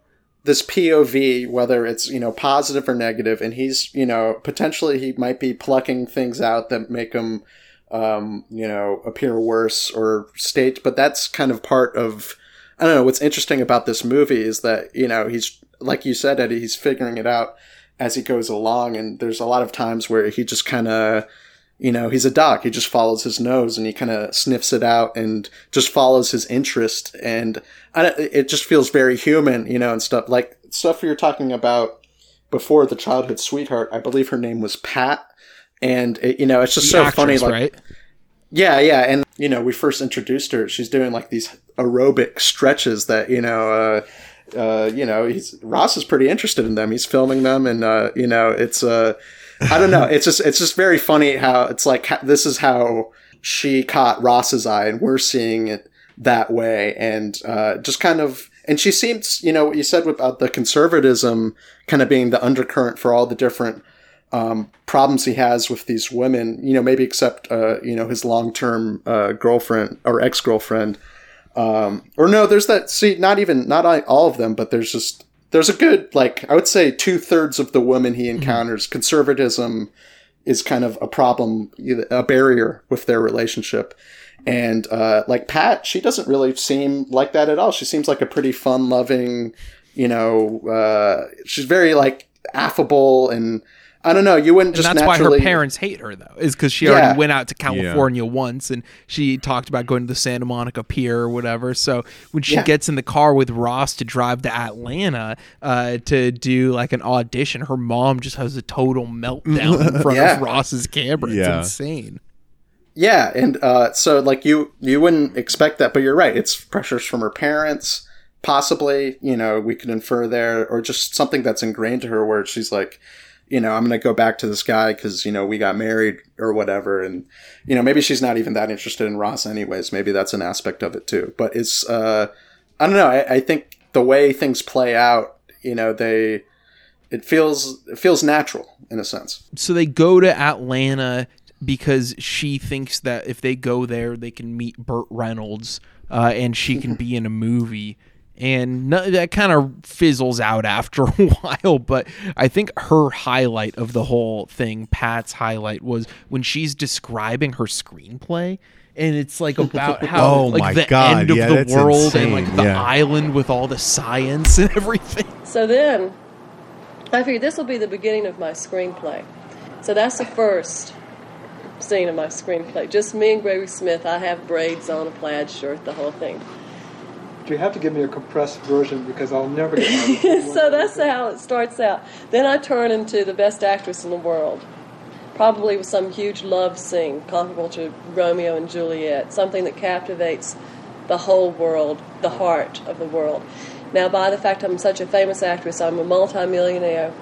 this POV, whether it's you know positive or negative, and he's you know potentially he might be plucking things out that make him um, you know appear worse or state. But that's kind of part of. I don't know. What's interesting about this movie is that you know he's like you said, Eddie. He's figuring it out as he goes along, and there's a lot of times where he just kind of you know, he's a doc. He just follows his nose and he kind of sniffs it out and just follows his interest. And I, it just feels very human, you know, and stuff like stuff we were talking about before the childhood sweetheart. I believe her name was Pat. And, it, you know, it's just The so actress, funny. Like, right yeah, yeah, and you know, we first introduced her. She's doing like these aerobic stretches that you know, uh, uh, you know, he's Ross is pretty interested in them. He's filming them, and uh, you know, it's uh, I don't know, it's just it's just very funny how it's like this is how she caught Ross's eye, and we're seeing it that way, and uh, just kind of. And she seems, you know, what you said about the conservatism kind of being the undercurrent for all the different um, problems he has with these women, you know, maybe except, uh, you know, his long term uh, girlfriend or ex girlfriend. Um, or no, there's that, see, not even, not all of them, but there's just, there's a good, like, I would say two thirds of the women he encounters, conservatism is kind of a problem, a barrier with their relationship. And uh, like Pat, she doesn't really seem like that at all. She seems like a pretty fun loving, you know, uh, she's very like affable and I don't know. You wouldn't and just that's why her parents hate her though is because she Yeah. already went out to california once and she talked about going to the santa monica pier or whatever so when she Yeah. gets in the car with ross to drive to atlanta uh, to do like an audition her mom just has a total meltdown in front (laughs) Yeah. of ross's camera Yeah. it's insane Yeah, and uh, so like you you wouldn't expect that, but you're right. It's pressures from her parents, possibly. You know, we could infer there, or just something that's ingrained to her, where she's like, you know, I'm gonna go back to this guy because you know we got married or whatever, and you know maybe she's not even that interested in Ross anyways. Maybe that's an aspect of it too. But it's uh, I don't know. I, I think the way things play out, you know, they it feels it feels natural in a sense. so they go to Atlanta because she thinks that if they go there, they can meet Burt Reynolds uh, and she can be in a movie. And no, that kind of fizzles out after (laughs) a while. But I think her highlight of the whole thing, Pat's highlight, was when she's describing her screenplay. And it's like about (laughs) how Oh like the God, end of yeah, the that's world and like the yeah. island with all the science and (laughs) everything. So then, I figured this will be the beginning of my screenplay. So that's the first scene of my screenplay. Just me and Gregory Smith. I have braids on, a plaid shirt, the whole thing. You have to give me a compressed version because I'll never get it. (laughs) so that's how it starts out. Then I turn into the best actress in the world, probably with some huge love scene comparable to Romeo and Juliet, something that captivates the whole world, the heart of the world. Now, by the fact I'm such a famous actress, I'm a multimillionaire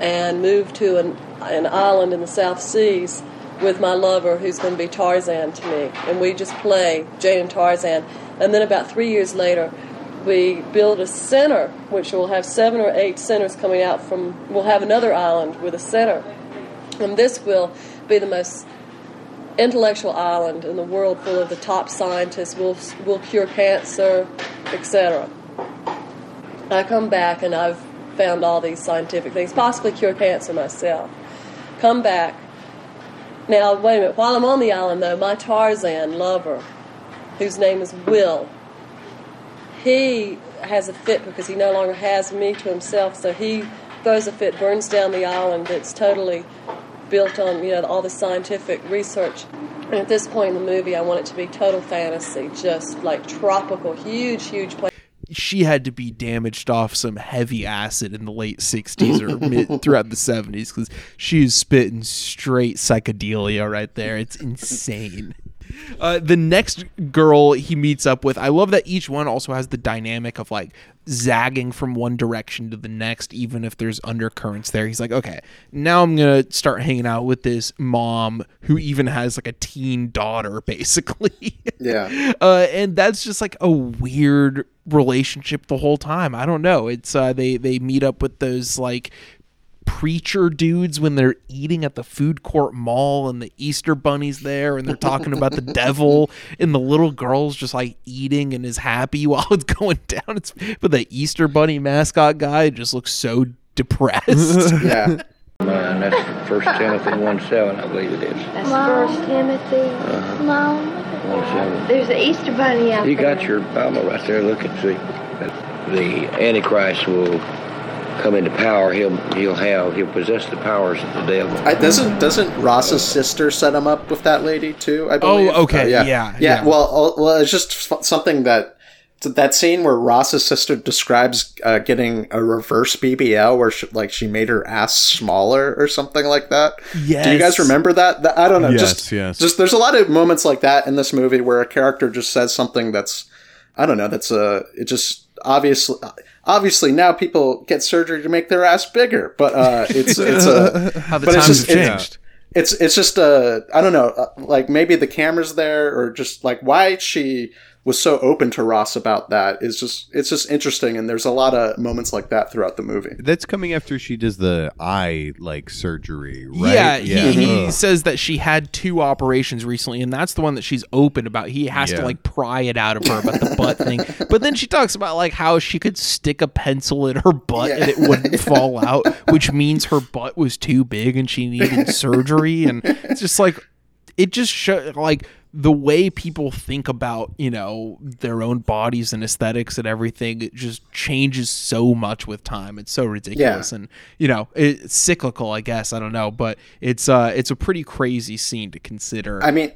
and moved to an, an island in the South Seas with my lover who's going to be Tarzan to me. And we just play Jane and Tarzan. And then about three years later, we build a center, which will have seven or eight centers coming out from, we'll have another island with a center. And this will be the most intellectual island in the world full of the top scientists, will will cure cancer, etc. I come back and I've found all these scientific things, possibly cure cancer myself. Come back. Now, wait a minute. While I'm on the island, though, my Tarzan lover, whose name is Will, he has a fit because he no longer has me to himself, so he throws a fit, burns down the island that's totally built on, you know, all the scientific research. And at this point in the movie, I want it to be total fantasy, just like tropical, huge, huge place. she had to be damaged off some heavy acid in the late 60s or mid, (laughs) throughout the 70s because she's spitting straight psychedelia right there. It's insane. Uh, the next girl he meets up with, I love that each one also has the dynamic of like zagging from one direction to the next, even if there's undercurrents there. He's like, okay, now I'm gonna start hanging out with this mom who even has like a teen daughter, (laughs) basically. Yeah. uh, and that's just like a weird relationship the whole time. I don't know. It's uh, they they meet up with those like preacher dudes when they're eating at the food court mall and the Easter bunny's there and they're talking about the devil (laughs) and the little girl's just like eating and is happy (laughs) while it's going down. It's but the Easter bunny mascot guy just looks so depressed. (laughs) Yeah. And that's First Timothy one seven, I believe it is. That's First Timothy. Uh-huh. Mom, One seven. there's an Easter bunny out You there. got your Bible right there. Look and see. The Antichrist will come into power. He'll he'll have he'll possess the powers of the devil. I, doesn't doesn't Ross's sister set him up with that lady too? I believe. Oh, okay, Uh, yeah. yeah, yeah, yeah. Well, uh, well, it's just something that that scene where Ross's sister describes uh, getting a reverse BBL, where she, like she made her ass smaller or something like that. Yes. Do you guys remember that? That- I don't know. Yes, just yes. just there's a lot of moments like that in this movie where a character just says something that's I don't know. That's a it just obviously. Obviously, now people get surgery to make their ass bigger, but uh, it's it's a (laughs) How the but it's times just- have changed. it's it's just uh I don't know uh, like maybe the camera's there or just like why she was so open to Ross about that is just it's just interesting and there's a lot of moments like that throughout the movie. That's coming after she does the eye like surgery, right? Yeah, he, he says that she had two operations recently, and that's the one that she's open about. He has to like pry it out of her about the butt thing. (laughs) But then she talks about like how she could stick a pencil in her butt and it wouldn't (laughs) fall out, which means her butt was too big and she needed (laughs) surgery. And it's just like it just show like the way people think about you know their own bodies and aesthetics and everything it just changes so much with time. It's so ridiculous and you know it's cyclical i guess. I don't know. But it's uh it's a pretty crazy scene to consider. I mean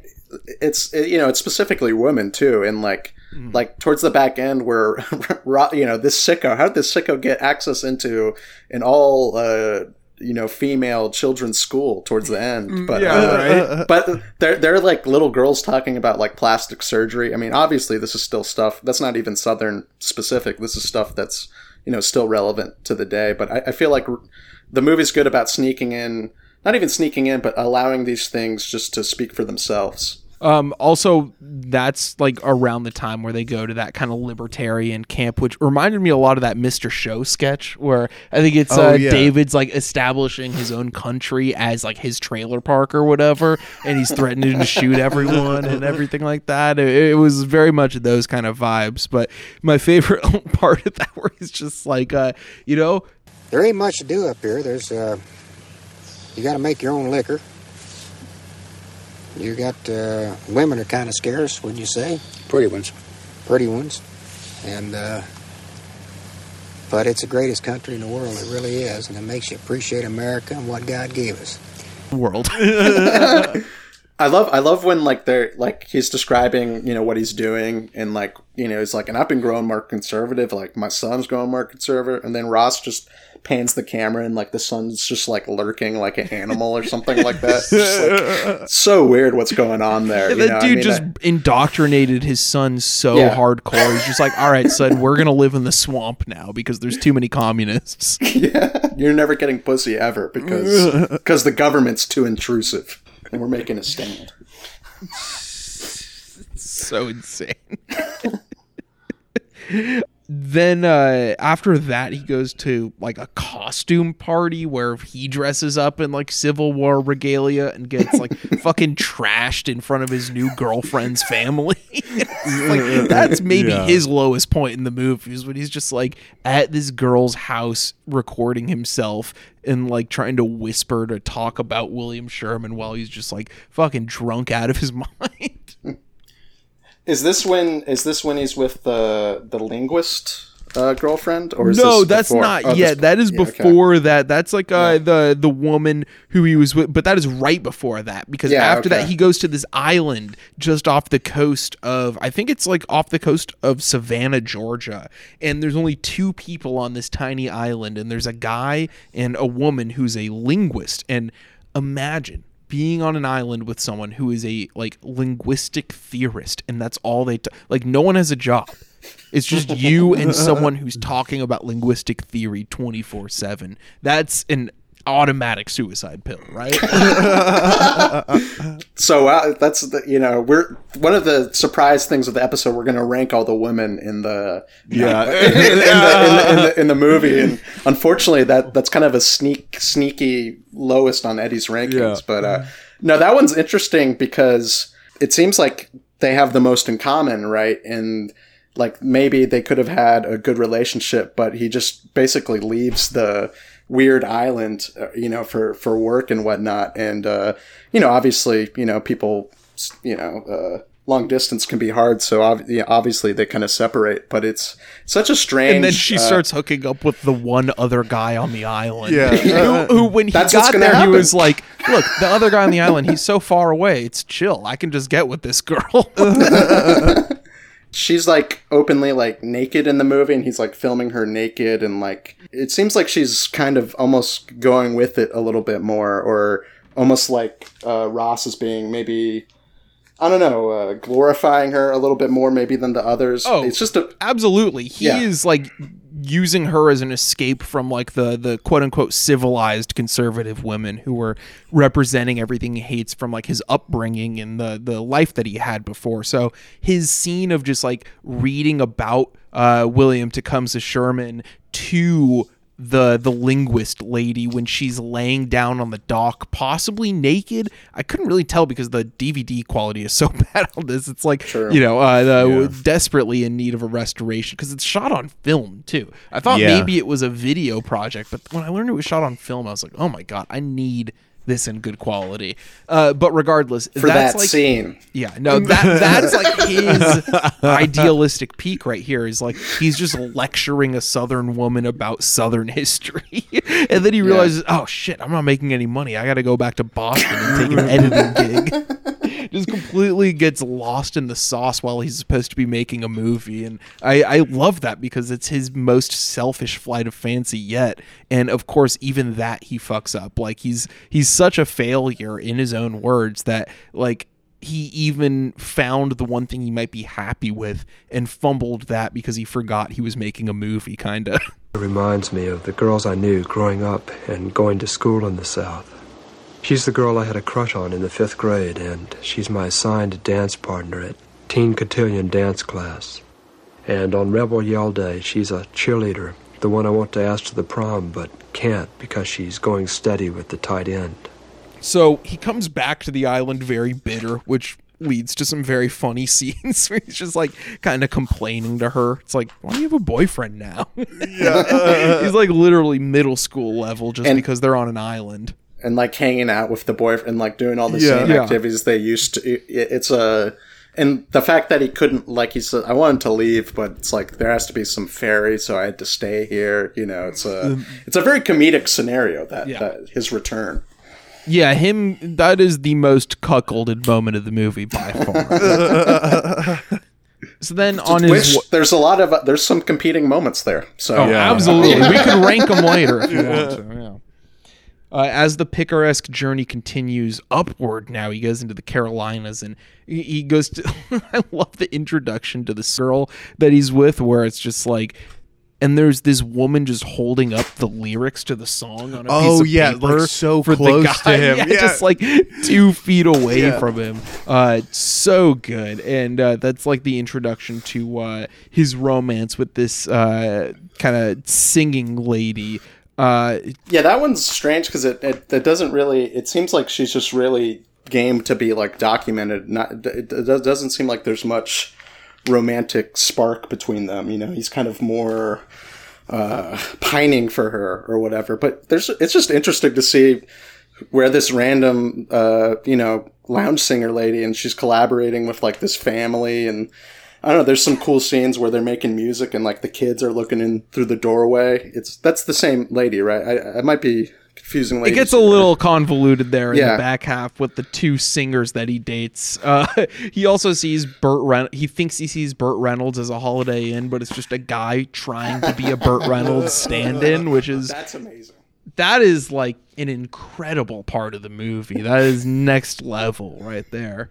it's you know it's specifically women too. And like Mm. like towards the back end where (laughs) you know this sicko how did this sicko get access into an all uh you know female children's school towards the end but yeah, uh, right. but they're they're like little girls talking about like plastic surgery. I mean, obviously this is still stuff that's not even southern specific. This is stuff that's you know still relevant to the day. But I, I feel like r- the movie's good about sneaking in, not even sneaking in, but allowing these things just to speak for themselves. Um, also, that's like around the time where they go to that kind of libertarian camp, which reminded me a lot of that Mr. Show sketch, where I think it's Oh, uh, yeah. David's like establishing his own country as like his trailer park or whatever, and he's threatening to shoot everyone and everything like that. It, it was very much those kind of vibes. But my favorite (laughs) part of that, where he's just like, uh, you know, There ain't much to do up here. There's, uh, you got to make your own liquor. You got, uh, women are kind of scarce, wouldn't you say? Pretty ones. Pretty ones. And, uh, but it's the greatest country in the world. It really is. And it makes you appreciate America and what God gave us. world. (laughs) (laughs) I love I love when like they're like he's describing you know what he's doing and like you know he's like and I've been growing more conservative like my son's growing more conservative and then Ross just pans the camera and like the sun's just like lurking like an animal or something like that. It's just, like, (laughs) so weird what's going on there. Yeah, you that know? I dude mean, just I- indoctrinated his son so Yeah. hardcore. He's just like, all right, son, we're gonna live in the swamp now because there's too many communists. (laughs) yeah, you're never getting pussy ever because (laughs) because the government's too intrusive and we're making a stand. so insane. Then uh after that he goes to like a costume party where he dresses up in like civil war regalia and gets like (laughs) fucking trashed in front of his new girlfriend's family (laughs) like uh, uh, uh, that's maybe Yeah. his lowest point in the movie is when he's just like at this girl's house recording himself and like trying to whisper to talk about William Sherman while he's just like fucking drunk out of his (laughs) mind. Is this when is this when he's with the the linguist uh, girlfriend or is no, that's before? not Oh, yet. That is yeah, okay. before that. That's like uh, the the woman who he was with, but that is right before that because Yeah, after that he goes to this island just off the coast of I think it's like off the coast of Savannah, Georgia, and there's only two people on this tiny island, and there's a guy and a woman who's a linguist, and imagine being on an island with someone who is a like linguistic theorist and that's all they t- like no one has a job. It's just you and (laughs) someone who's talking about linguistic theory 24/7 that's an automatic suicide pill right (laughs) So uh, that's the you know we're one of the surprise things of the episode. We're going to rank all the women in the Yeah. (laughs) in, in, the, in, the, in, the, in the movie, and unfortunately that that's kind of a sneak sneaky lowest on Eddie's rankings. Yeah. But uh, no, that one's interesting because it seems like they have the most in common, right? And like maybe they could have had a good relationship, but he just basically leaves the weird island, uh, you know, for for work and whatnot. And uh, you know, obviously, you know, people, you know, uh, long distance can be hard. So ob- yeah, obviously they kind of separate. But it's such a strange. and then she uh, starts hooking up with the one other guy on the island Yeah. (laughs) who, who when he That's what's got there happen. he was like look the other guy on the island he's so far away it's chill i can just get with this girl (laughs) (laughs) she's like openly like naked in the movie and he's like filming her naked and like it seems like she's kind of almost going with it a little bit more or almost like uh, ross is being maybe i don't know uh, glorifying her a little bit more maybe than the others. Oh, it's just a absolutely. He Yeah. is like using her as an escape from like the the quote unquote civilized conservative women who were representing everything he hates from like his upbringing and the the life that he had before. So his scene of just like reading about uh william tecumseh sherman to the the linguist lady when she's laying down on the dock possibly naked i couldn't really tell because the dvd quality is so (laughs) bad on this it's like Sure. you know uh, the, Yeah. desperately in need of a restoration because it's shot on film too i thought Yeah. maybe it was a video project but when i learned it was shot on film i was like oh my god i need this in good quality uh, but regardless for that's that like scene yeah, no, that that's like (laughs) his idealistic peak right here. Is like he's just lecturing a Southern woman about Southern history, (laughs) and then he realizes, oh shit, I'm not making any money. I got to go back to Boston and take an editing gig. (laughs) (laughs) just completely gets lost in the sauce while he's supposed to be making a movie, and I I love that because it's his most selfish flight of fancy yet, and of course even that he fucks up. Like he's he's such a failure in his own words that like he even found the one thing he might be happy with and fumbled that because he forgot he was making a movie kind of (laughs) It reminds me of the girls I knew growing up and going to school in the South. She's the girl I had a crush on in the fifth grade, and she's my assigned dance partner at Teen Cotillion dance class. And on Rebel Yell Day, she's a cheerleader, the one I want to ask to the prom, but can't because she's going steady with the tight end. So he comes back to the island very bitter, which leads to some very funny (laughs) scenes where he's just like kind of complaining to her. It's like, why do you have a boyfriend now? Yeah. (laughs) he's like literally middle school level just And- because they're on an island. And like hanging out with the boyfriend, like doing all the Yeah. same Yeah. activities they used to. It, it's a and the fact that he couldn't, like he said, I wanted to leave, but it's like there has to be some ferry, so I had to stay here. You know, it's a Um, it's a very comedic scenario that, Yeah. that his return. Yeah, him. That is the most cuckolded moment of the movie by far. (laughs) so then on Which his there's a lot of there's some competing moments there. So Oh, absolutely. we can rank them later if you want to. Uh, as the picaresque journey continues upward, now he goes into the Carolinas and he, he goes to. (laughs) I love the introduction to this girl that he's with, where it's just like. And there's this woman just holding up the lyrics to the song on a Oh, piece of yeah, paper like, so for close the to (laughs) him. Yeah, Yeah. just like two feet away Yeah. from him. Uh, so good, and uh, that's like the introduction to uh, his romance with this uh, kind of singing lady. Uh, Yeah, that one's strange because it, it it doesn't really. It seems like she's just really game to be like documented. Not it, it doesn't seem like there's much romantic spark between them. You know, he's kind of more uh, pining for her or whatever. But there's it's just interesting to see where this random uh, you know lounge singer lady and she's collaborating with like this family and. I don't know. There's some cool scenes where they're making music and like the kids are looking in through the doorway. It's that's the same lady, right? I, I might be confusing. it gets a little convoluted there in Yeah. the back half with the two singers that he dates. Uh, (laughs) he also sees Burt Reynolds. He thinks he sees Burt Reynolds as a Holiday Inn, but it's just a guy trying to be a Burt Reynolds (laughs) stand-in, which is that's amazing. that is like an incredible part of the movie. That is next level right there.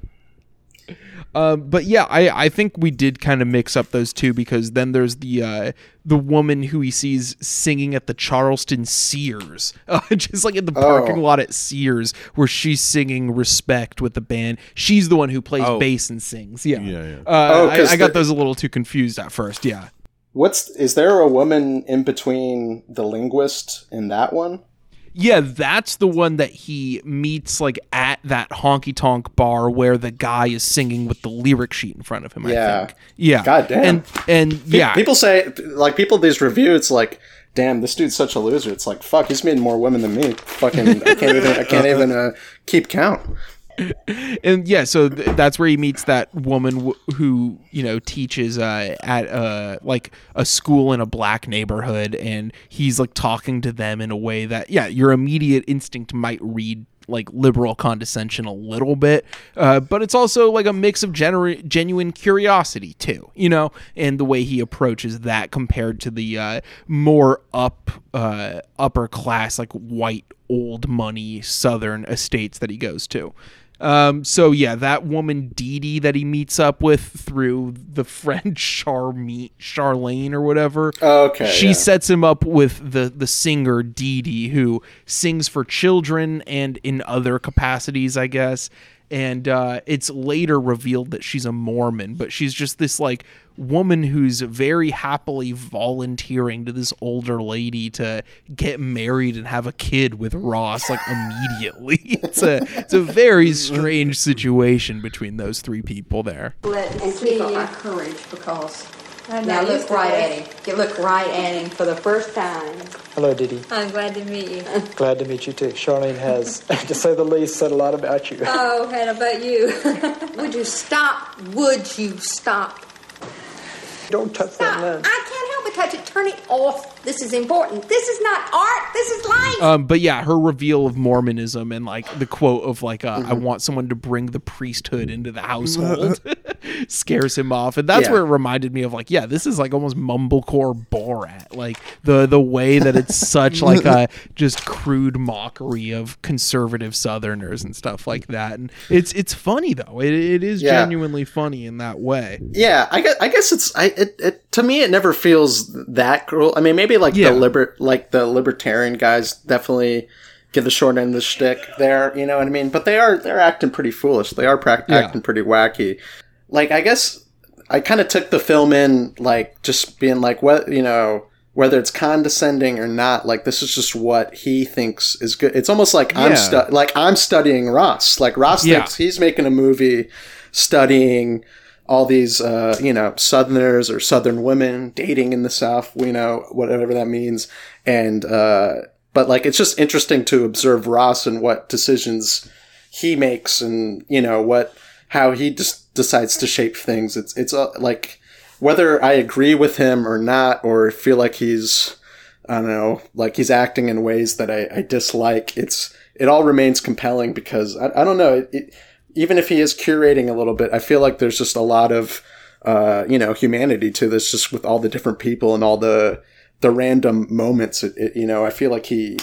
Um, but yeah, I, I think we did kind of mix up those two because then there's the uh, the woman who he sees singing at the Charleston Sears, (laughs) uh, just like in the parking Oh. lot at Sears, where she's singing "Respect" with the band. She's the one who plays Oh. bass and sings. Yeah, Yeah, yeah. Uh, Oh, I, I got those a little too confused at first. Yeah. What's is there a woman in between the linguist and that one? Yeah, that's the one that he meets like at that honky tonk bar where the guy is singing with the lyric sheet in front of him. I Yeah. think. Yeah. God damn. And and Pe- yeah, people say like people these review. It's like, damn, this dude's such a loser. It's like, fuck, he's made more women than me. Fucking, I can't even, I can't (laughs) even uh, keep count. And yeah, so th- that's where he meets that woman w- who you know teaches uh, at uh, like a school in a black neighborhood, and he's like talking to them in a way that yeah, your immediate instinct might read like liberal condescension a little bit, uh, but it's also like a mix of gener- genuine curiosity too, you know, and the way he approaches that compared to the uh, more up uh, upper class like white old money southern estates that he goes to. Um, so yeah, that woman Dee Dee that he meets up with through the friend (laughs) Charme Charlene or whatever. Okay, She yeah. sets him up with the the singer Dee Dee who sings for children and in other capacities, I guess. And uh, it's later revealed that she's a Mormon, but she's just this like woman who's very happily volunteering to this older lady to get married and have a kid with Ross like (laughs) immediately. (laughs) It's a it's a very strange situation between those three people there. Let and keep up my courage because I'm now look right this. at him. You look right at him for the first time. Hello, Didi. I'm glad to meet you. (laughs) Glad to meet you too. Charlene has, (laughs) to say the least, said a lot about you. Oh, and about you. (laughs) Would you stop? Would you stop? Don't touch that Stop. lens. I can't help but touch it. Turn it off. This is important. This is not art. This is life. Um, but yeah, her reveal of Mormonism and like the quote of like, uh, Mm-hmm. "I want someone to bring the priesthood into the household," (laughs) (laughs) scares him off, and that's Yeah. where it reminded me of like, yeah, this is like almost mumblecore Borat, like the the way that it's such like a (laughs) just crude mockery of conservative Southerners and stuff like that, and it's it's funny though, it, it is Yeah. genuinely funny in that way. Yeah, I guess, I guess it's I it, it to me it never feels that cruel. I mean, maybe like Yeah. the liber like the libertarian guys definitely get the short end of the stick there. You know what I mean? But they are they're acting pretty foolish. They are prac- Yeah. acting pretty wacky. Like I guess I kind of took the film in like just being like what you know whether it's condescending or not. Like this is just what he thinks is good. It's almost like I'm Yeah. stu- like I'm studying Ross. Like Ross Yeah. thinks he's making a movie studying all these uh, you know southerners or southern women dating in the south you know whatever that means. And uh, but like it's just interesting to observe ross and what decisions he makes and you know what how he just decides to shape things. It's it's uh, like whether i agree with him or not or feel like he's i don't know like he's acting in ways that i, I dislike it's it all remains compelling because i, I don't know it, it, even if he is curating a little bit, I feel like there's just a lot of, uh, you know, humanity to this, just with all the different people and all the the random moments. It, it, you know, I feel like he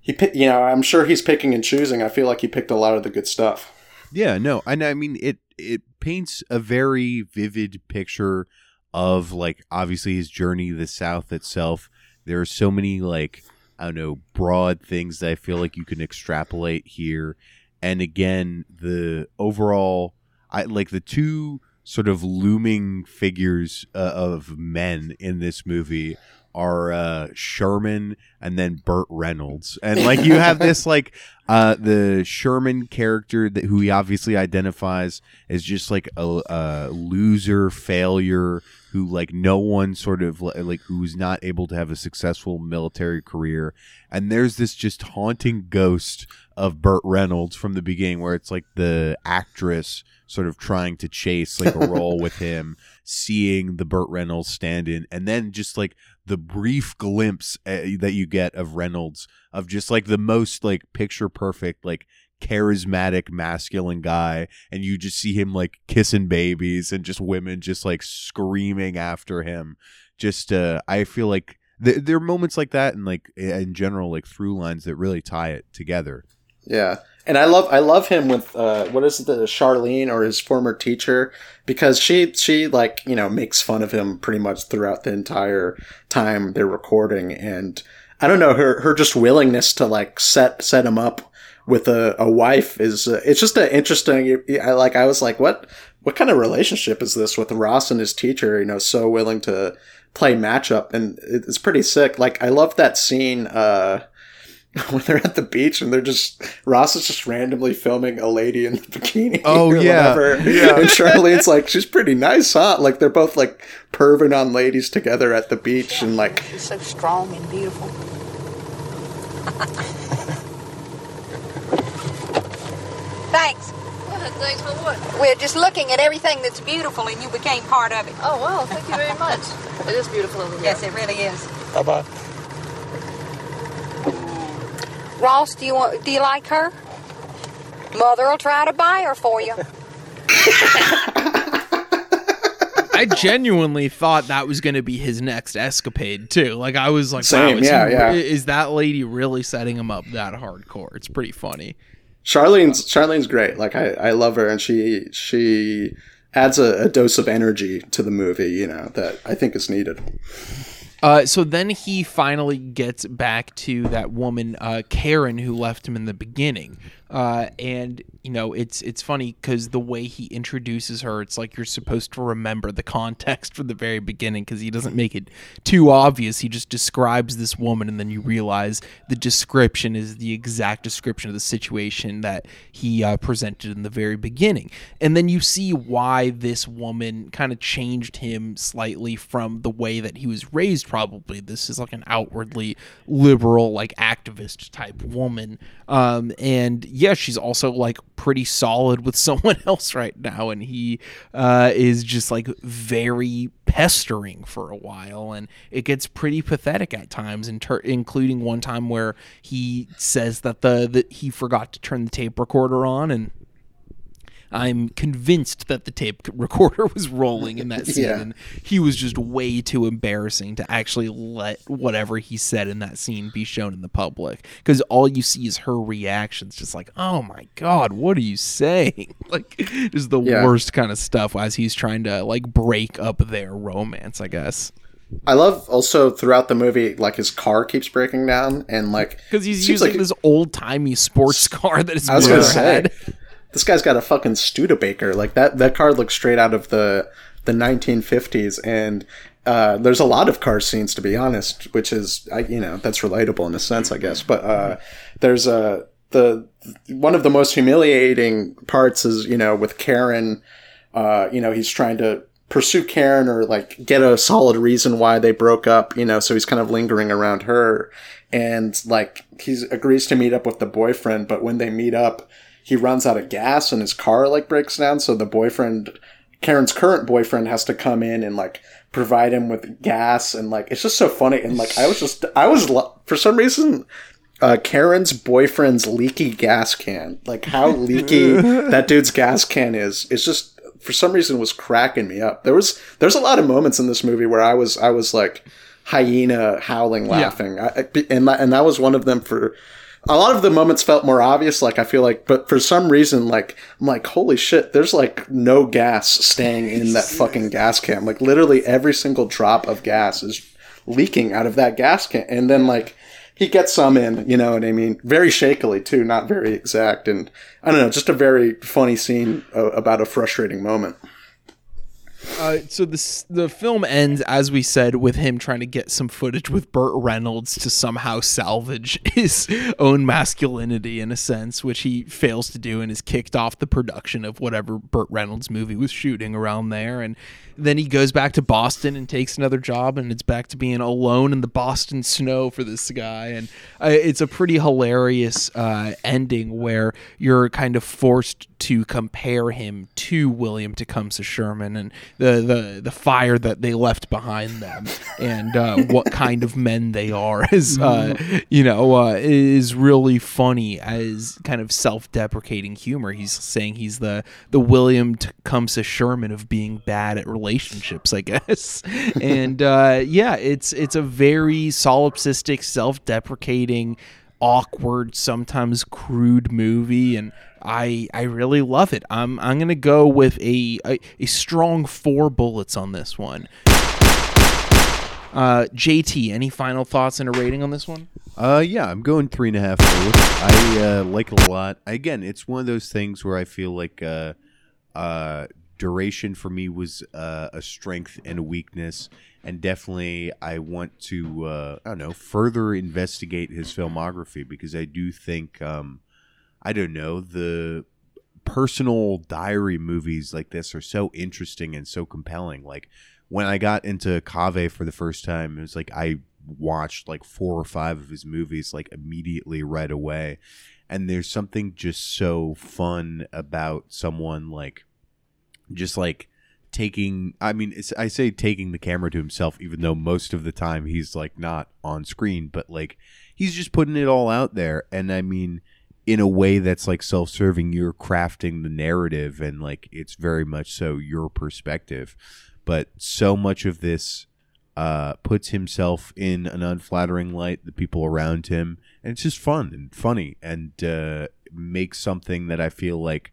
he you know, I'm sure he's picking and choosing. I feel like he picked a lot of the good stuff. Yeah, no, and I mean it. It paints a very vivid picture of like obviously his journey to the South itself. There are so many like I don't know broad things that I feel like you can extrapolate here, and again the overall I like the two sort of looming figures uh, of men in this movie are uh Sherman and then Burt Reynolds. And like you have this like uh the Sherman character that who he obviously identifies as just like a, a loser failure who like no one sort of like who's not able to have a successful military career. And there's this just haunting ghost of Burt Reynolds from the beginning where it's like the actress sort of trying to chase like a role with (laughs) him seeing the Burt Reynolds stand in and then just like the brief glimpse uh, that you get of Reynolds of just like the most like picture perfect like charismatic masculine guy and you just see him like kissing babies and just women just like screaming after him. Just uh I feel like th- there are moments like that and like in general like through lines that really tie it together. Yeah. And I love I love him with uh what is it the Charlene or his former teacher? Because she she like, you know, makes fun of him pretty much throughout the entire time they're recording. And I don't know her her just willingness to like set set him up with a, a wife is uh, it's just an interesting I like I was like what what kind of relationship is this with Ross and his teacher you know so willing to play matchup and it's pretty sick like I love that scene uh (laughs) when they're at the beach and they're just Ross is just randomly filming a lady in the (laughs) bikini. Oh, or yeah. whatever. Yeah. And Charlene's like, she's pretty nice, huh? Like they're both like perving on ladies together at the beach and like She's so strong and beautiful. (laughs) Thanks. Thanks for what? We're just looking at everything that's beautiful, and you became part of it. Oh, wow. Thank you very much. (laughs) it is beautiful over here. Yes, it really is. Bye bye. Ross, do you want? Do you like her? Mother will try to buy her for you. (laughs) I genuinely thought that was going to be his next escapade too. Like I was like, Same, wow, is, yeah, he- yeah. is that lady really setting him up that hardcore? It's pretty funny. Charlene's Charlene's great. Like I, I love her and she she adds a, a dose of energy to the movie, you know, that I think is needed. Uh, so then he finally gets back to that woman, uh, Karen, who left him in the beginning. Uh, and you know, it's it's funny because the way he introduces her, it's like you're supposed to remember the context from the very beginning because he doesn't make it too obvious. He just describes this woman, and then you realize the description is the exact description of the situation that he uh, presented in the very beginning. And then you see why this woman kind of changed him slightly from the way that he was raised. Probably this is like an outwardly liberal, like activist type woman. Um, and yeah, she's also like pretty solid with (laughs) someone else right now, and he uh, is just like very pestering for a while, and it gets pretty pathetic at times, in ter- including one time where he says that the that he forgot to turn the tape recorder on, and I'm convinced that the tape recorder was rolling in that (laughs) scene, Yeah. and he was just way too embarrassing to actually let whatever he said in that scene be shown in the public. Because all you see is her reactions, just like, "Oh my god, what are you saying?" (laughs) like, just the Yeah. worst kind of stuff as he's trying to like break up their romance, I guess. I love also throughout the movie, like his car keeps breaking down, and like because he's using like- this old timey sports (laughs) car that his I was gonna say. This guy's got a fucking Studebaker. Like that, that car looks straight out of the the 1950s, and uh, there's a lot of car scenes, to be honest, which is, I, you know, that's relatable in a sense, I guess. But uh, there's a the one of the most humiliating parts is, you know, with Karen. Uh, you know, he's trying to pursue Karen or like get a solid reason why they broke up, you know, so he's kind of lingering around her. And like he agrees to meet up with the boyfriend, but when they meet up, he runs out of gas and his car like breaks down. So the boyfriend, Karen's current boyfriend, has to come in and like provide him with gas. And like it's just so funny. And like I was just, I was lo- for some reason, uh, Karen's boyfriend's leaky gas can, like how leaky (laughs) that dude's gas can is, it's just for some reason was cracking me up. There was there's a lot of moments in this movie where I was I was like hyena howling laughing, I, I- and and that was one of them. For a lot of the moments felt more obvious, like I feel like, but for some reason, like I'm like holy shit, there's like no gas staying in that (laughs) fucking gas can. Like literally every single drop of gas is leaking out of that gas can, and then like he gets some in, you know what I mean? Very shakily too, not very exact, and I don't know, just a very funny scene uh, about a frustrating moment. Uh, so this the film ends as we said with him trying to get some footage with Burt Reynolds to somehow salvage (laughs) his own masculinity in a sense, which he fails to do and is kicked off the production of whatever Burt Reynolds movie was shooting around there. And then he goes back to Boston and takes another job, and it's back to being alone in the Boston snow for this guy. And uh, it's a pretty hilarious uh, ending where you're kind of forced to compare him to William Tecumseh Sherman and the, the, the fire that they left behind them (laughs) and uh, what kind of men they are (laughs) is uh, you know uh, is really funny as kind of self-deprecating humor. He's saying he's the the William Tecumseh Sherman of being bad at relationships, I guess. (laughs) and uh, yeah, it's it's a very solipsistic, self-deprecating awkward, sometimes crude movie, and I I really love it. I'm I'm gonna go with a a, a strong four bullets on this one. Uh, JT, any final thoughts and a rating on this one? Uh, yeah, I'm going three and a half bullets. I uh, like it a lot. Again, it's one of those things where I feel like uh, uh, duration for me was uh, a strength and a weakness, and definitely I want to uh, I don't know further investigate his filmography because I do think um, I don't know the personal diary movies like this are so interesting and so compelling. Like when I got into Caveh for the first time, it was like I watched like four or five of his movies like immediately right away. And there's something just so fun about someone like just like taking I mean I say taking the camera to himself even though most of the time he's like not on screen but like he's just putting it all out there and I mean in a way that's like self-serving you're crafting the narrative and like it's very much so your perspective. But so much of this uh, puts himself in an unflattering light the people around him and it's just fun and funny and uh, makes something that i feel like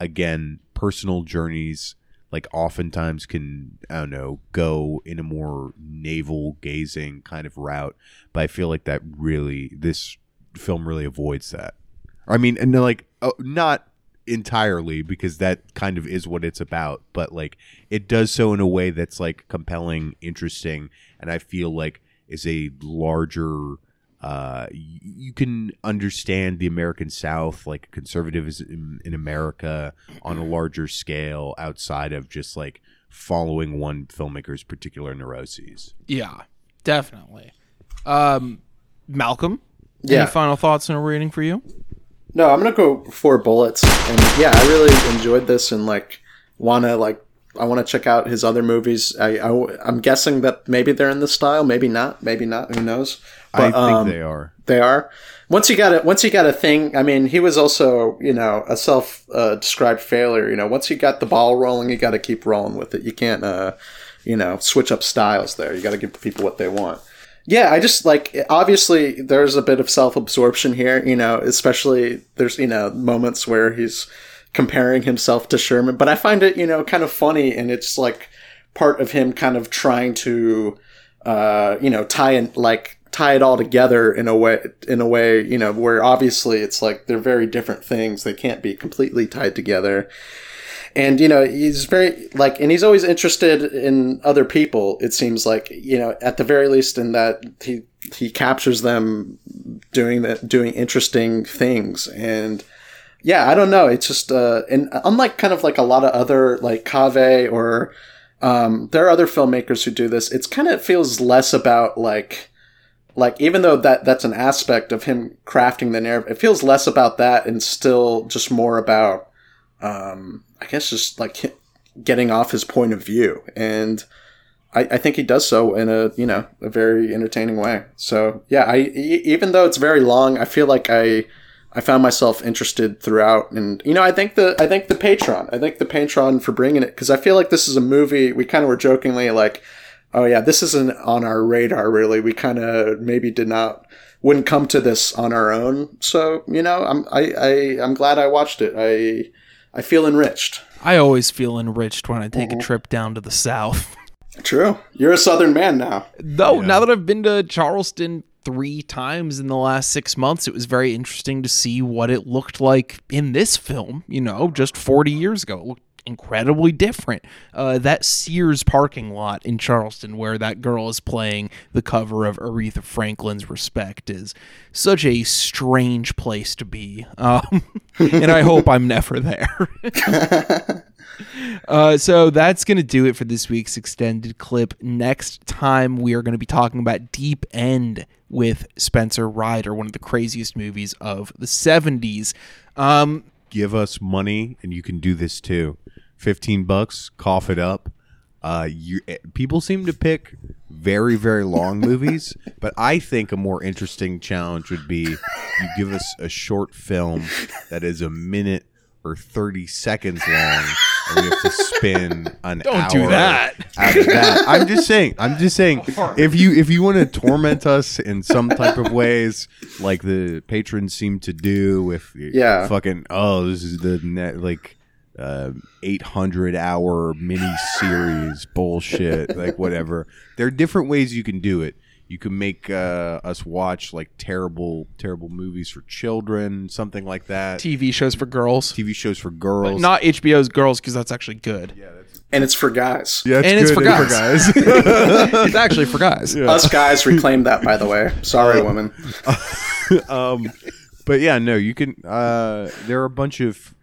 again personal journeys like oftentimes can i don't know go in a more navel gazing kind of route. But i feel like that really this film really avoids that i mean and like oh, not entirely because that kind of is what it's about but like it does so in a way that's like compelling interesting and i feel like is a larger uh you can understand the american south like conservatism in america on a larger scale outside of just like following one filmmaker's particular neuroses Yeah, definitely. Um, Malcolm, Yeah. any final thoughts and a rating for you? No, I'm gonna go four bullets, and yeah, I really enjoyed this, and like wanna like I want to check out his other movies. I, I am guessing that maybe they're in this style, maybe not, maybe not. Who knows? I think they are. They are. Once you got it, once you got a thing. I mean, he was also you know a self uh, described failure. You know, once you got the ball rolling, you got to keep rolling with it. You can't uh, you know switch up styles there. You got to give people what they want. Yeah, I just like obviously there's a bit of self absorption here, you know, especially there's you know moments where he's comparing himself to Sherman, but I find it you know kind of funny and it's like part of him kind of trying to uh, you know, tie in like tie it all together in a way in a way you know where obviously it's like they're very different things. They can't be completely tied together. And you know he's very like, and he's always interested in other people. It seems like you know, at the very least, in that he he captures them doing that, doing interesting things, and yeah, I don't know. It's just uh, and unlike kind of like a lot of other like Caveh or um, there are other filmmakers who do this. It's kind of feels less about like like even though that that's an aspect of him crafting the narrative, it feels less about that and still just more about um, I guess just like getting off his point of view and. I, I think he does so in a you know a very entertaining way. So yeah, I even though it's very long, I feel like I I found myself interested throughout, and you know, I think the I think the Patron, I think the Patron for bringing it because I feel like this is a movie. We kind of were jokingly like, oh yeah, this isn't on our radar really. We kind of maybe did not wouldn't come to this on our own. So you know, I'm I, I I'm glad I watched it. I I feel enriched. I always feel enriched when I take Mhm. a trip down to the south. (laughs) True, you're a Southern man now. Though now that I've been to Charleston three times in the last six months, it was very interesting to see what it looked like in this film. You know, just forty years ago, it looked incredibly different. Uh, that Sears parking lot in Charleston, where that girl is playing the cover of Aretha Franklin's "Respect," is such a strange place to be, um, (laughs) and I hope I'm never there. (laughs) Uh, so that's going to do it for this week's extended clip. Next time, we are going to be talking about Deep End with Spencer Ryder, one of the craziest movies of the 70s. Um, Give us money, and you can do this too. Fifteen bucks, cough it up. Uh, you eh, people seem to pick very very long (laughs) movies, but I think a more interesting challenge would be you give us a short film that is a minute or thirty seconds long, and we have to spin an hour. Don't hour do that. out of that. I'm just saying. I'm just saying. If you if you want to torment us in some type of ways, like the patrons seem to do, with Yeah. fucking oh, this is the net like uh, 800 hour mini series (laughs) bullshit, like whatever. There are different ways you can do it. You can make uh, us watch like terrible, terrible movies for children, something like that. TV shows for girls. TV shows for girls. Not HBO's Girls, because that's actually good. Yeah, And it's for guys. Yeah, and it's for guys. (laughs) it's actually for guys. Us guys reclaim that, by the way. Sorry, women. (laughs) um, but yeah, no, you can. Uh, there are a bunch of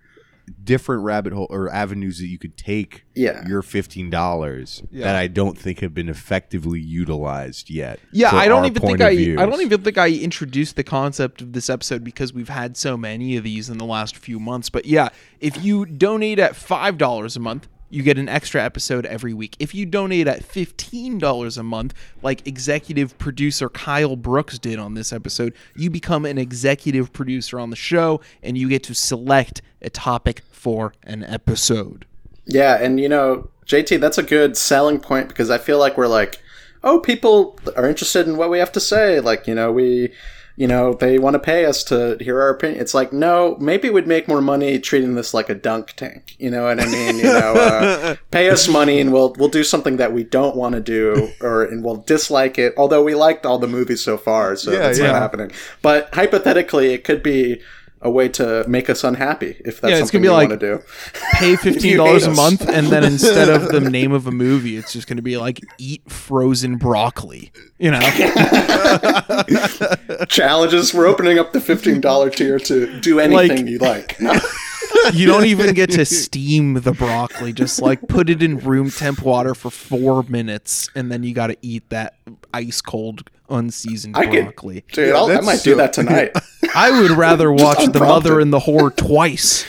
different rabbit hole or avenues that you could take. Yeah. your fifteen dollars Yeah. that I don't think have been effectively utilized yet. Yeah, I don't even think I views. I don't even think I introduced the concept of this episode because we've had so many of these in the last few months. But yeah, if you donate at five dollars a month, you get an extra episode every week. If you donate at fifteen dollars a month, like executive producer Kyle Brooks did on this episode, you become an executive producer on the show and you get to select a topic for an episode. Yeah, and you know, JT, that's a good selling point because I feel like we're like, oh, people are interested in what we have to say. Like, you know, we, you know, they want to pay us to hear our opinion. It's like, no, maybe we'd make more money treating this like a dunk tank. You know what I mean? You know, uh, (laughs) pay us money and we'll we'll do something that we don't want to do or and we'll dislike it. Although we liked all the movies so far, so Yeah, that's yeah. not happening. But hypothetically, it could be. A way to make us unhappy if that's Yeah, it's something gonna be you like, want to do. pay (laughs) fifteen dollars a month, and then instead of the (laughs) name of a movie, it's just going to be like "Eat Frozen Broccoli." You know, (laughs) challenges. We're opening up the fifteen dollar tier to do anything Like- you like. (laughs) you don't even get to (laughs) steam the broccoli. Just like put it in room temp water for four minutes, and then you got to eat that ice cold, unseasoned I could- broccoli. dude, I'll- I might do that tonight. (laughs) I would rather watch The. Mother and the Whore twice.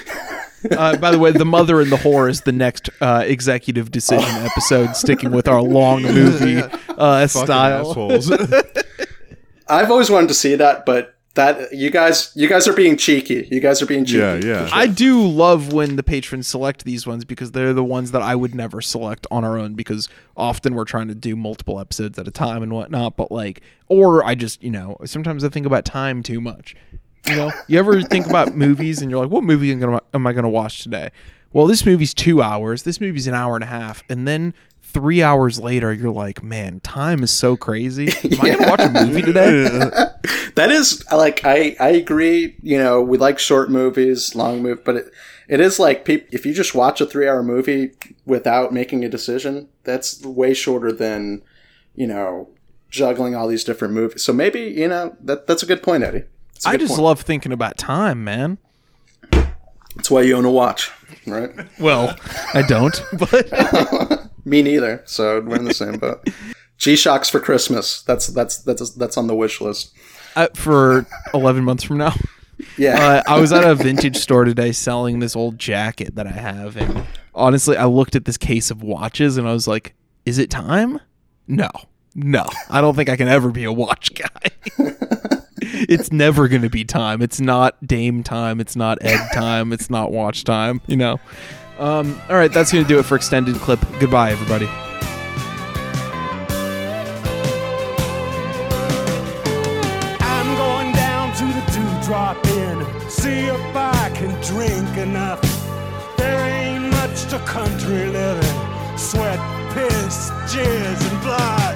Uh, by the way, The Mother and the Whore is the next uh, executive decision episode, sticking with our long movie uh, style. I've always wanted to see that, but that you guys, you guys are being cheeky. You guys are being cheeky. Yeah, yeah. I do love when the patrons select these ones because they're the ones that I would never select on our own because often we're trying to do multiple episodes at a time and whatnot. But like, or I just, you know, sometimes I think about time too much. You know, you ever think about movies and you're like, what movie am I- am I going to watch today? Well, this movie's two hours. This movie's an hour and a half. And then three hours later, you're like, man, time is so crazy. (laughs) Am I gonna watch a movie today? (laughs) that is like I I agree. You know, we like short movies, long move, but it it is like peop- if you just watch a three hour movie without making a decision, that's way shorter than you know juggling all these different movies. So maybe you know that that's a good point, Eddie. A I good just point. love thinking about time, man. That's why you own a watch, right? Well, I don't, (laughs) but Me neither. So we're in the same boat. (laughs) G Shocks for Christmas. That's that's that's that's on the wish list. uh, for 11 months from now. (laughs) Yeah. Uh, I was at a vintage store today selling this old jacket that I have. And honestly, I looked at this case of watches and I was like, is it time? No. No. I don't think I can ever be a watch guy. (laughs) it's never going to be time. It's not Dame time. It's not Ed time. It's not watch time, you know? Um, all right, that's going to do it for extended clip. Goodbye, everybody. I'm going down to the see if I can drink enough. There ain't much to country living, sweat, piss, jizz, and blood.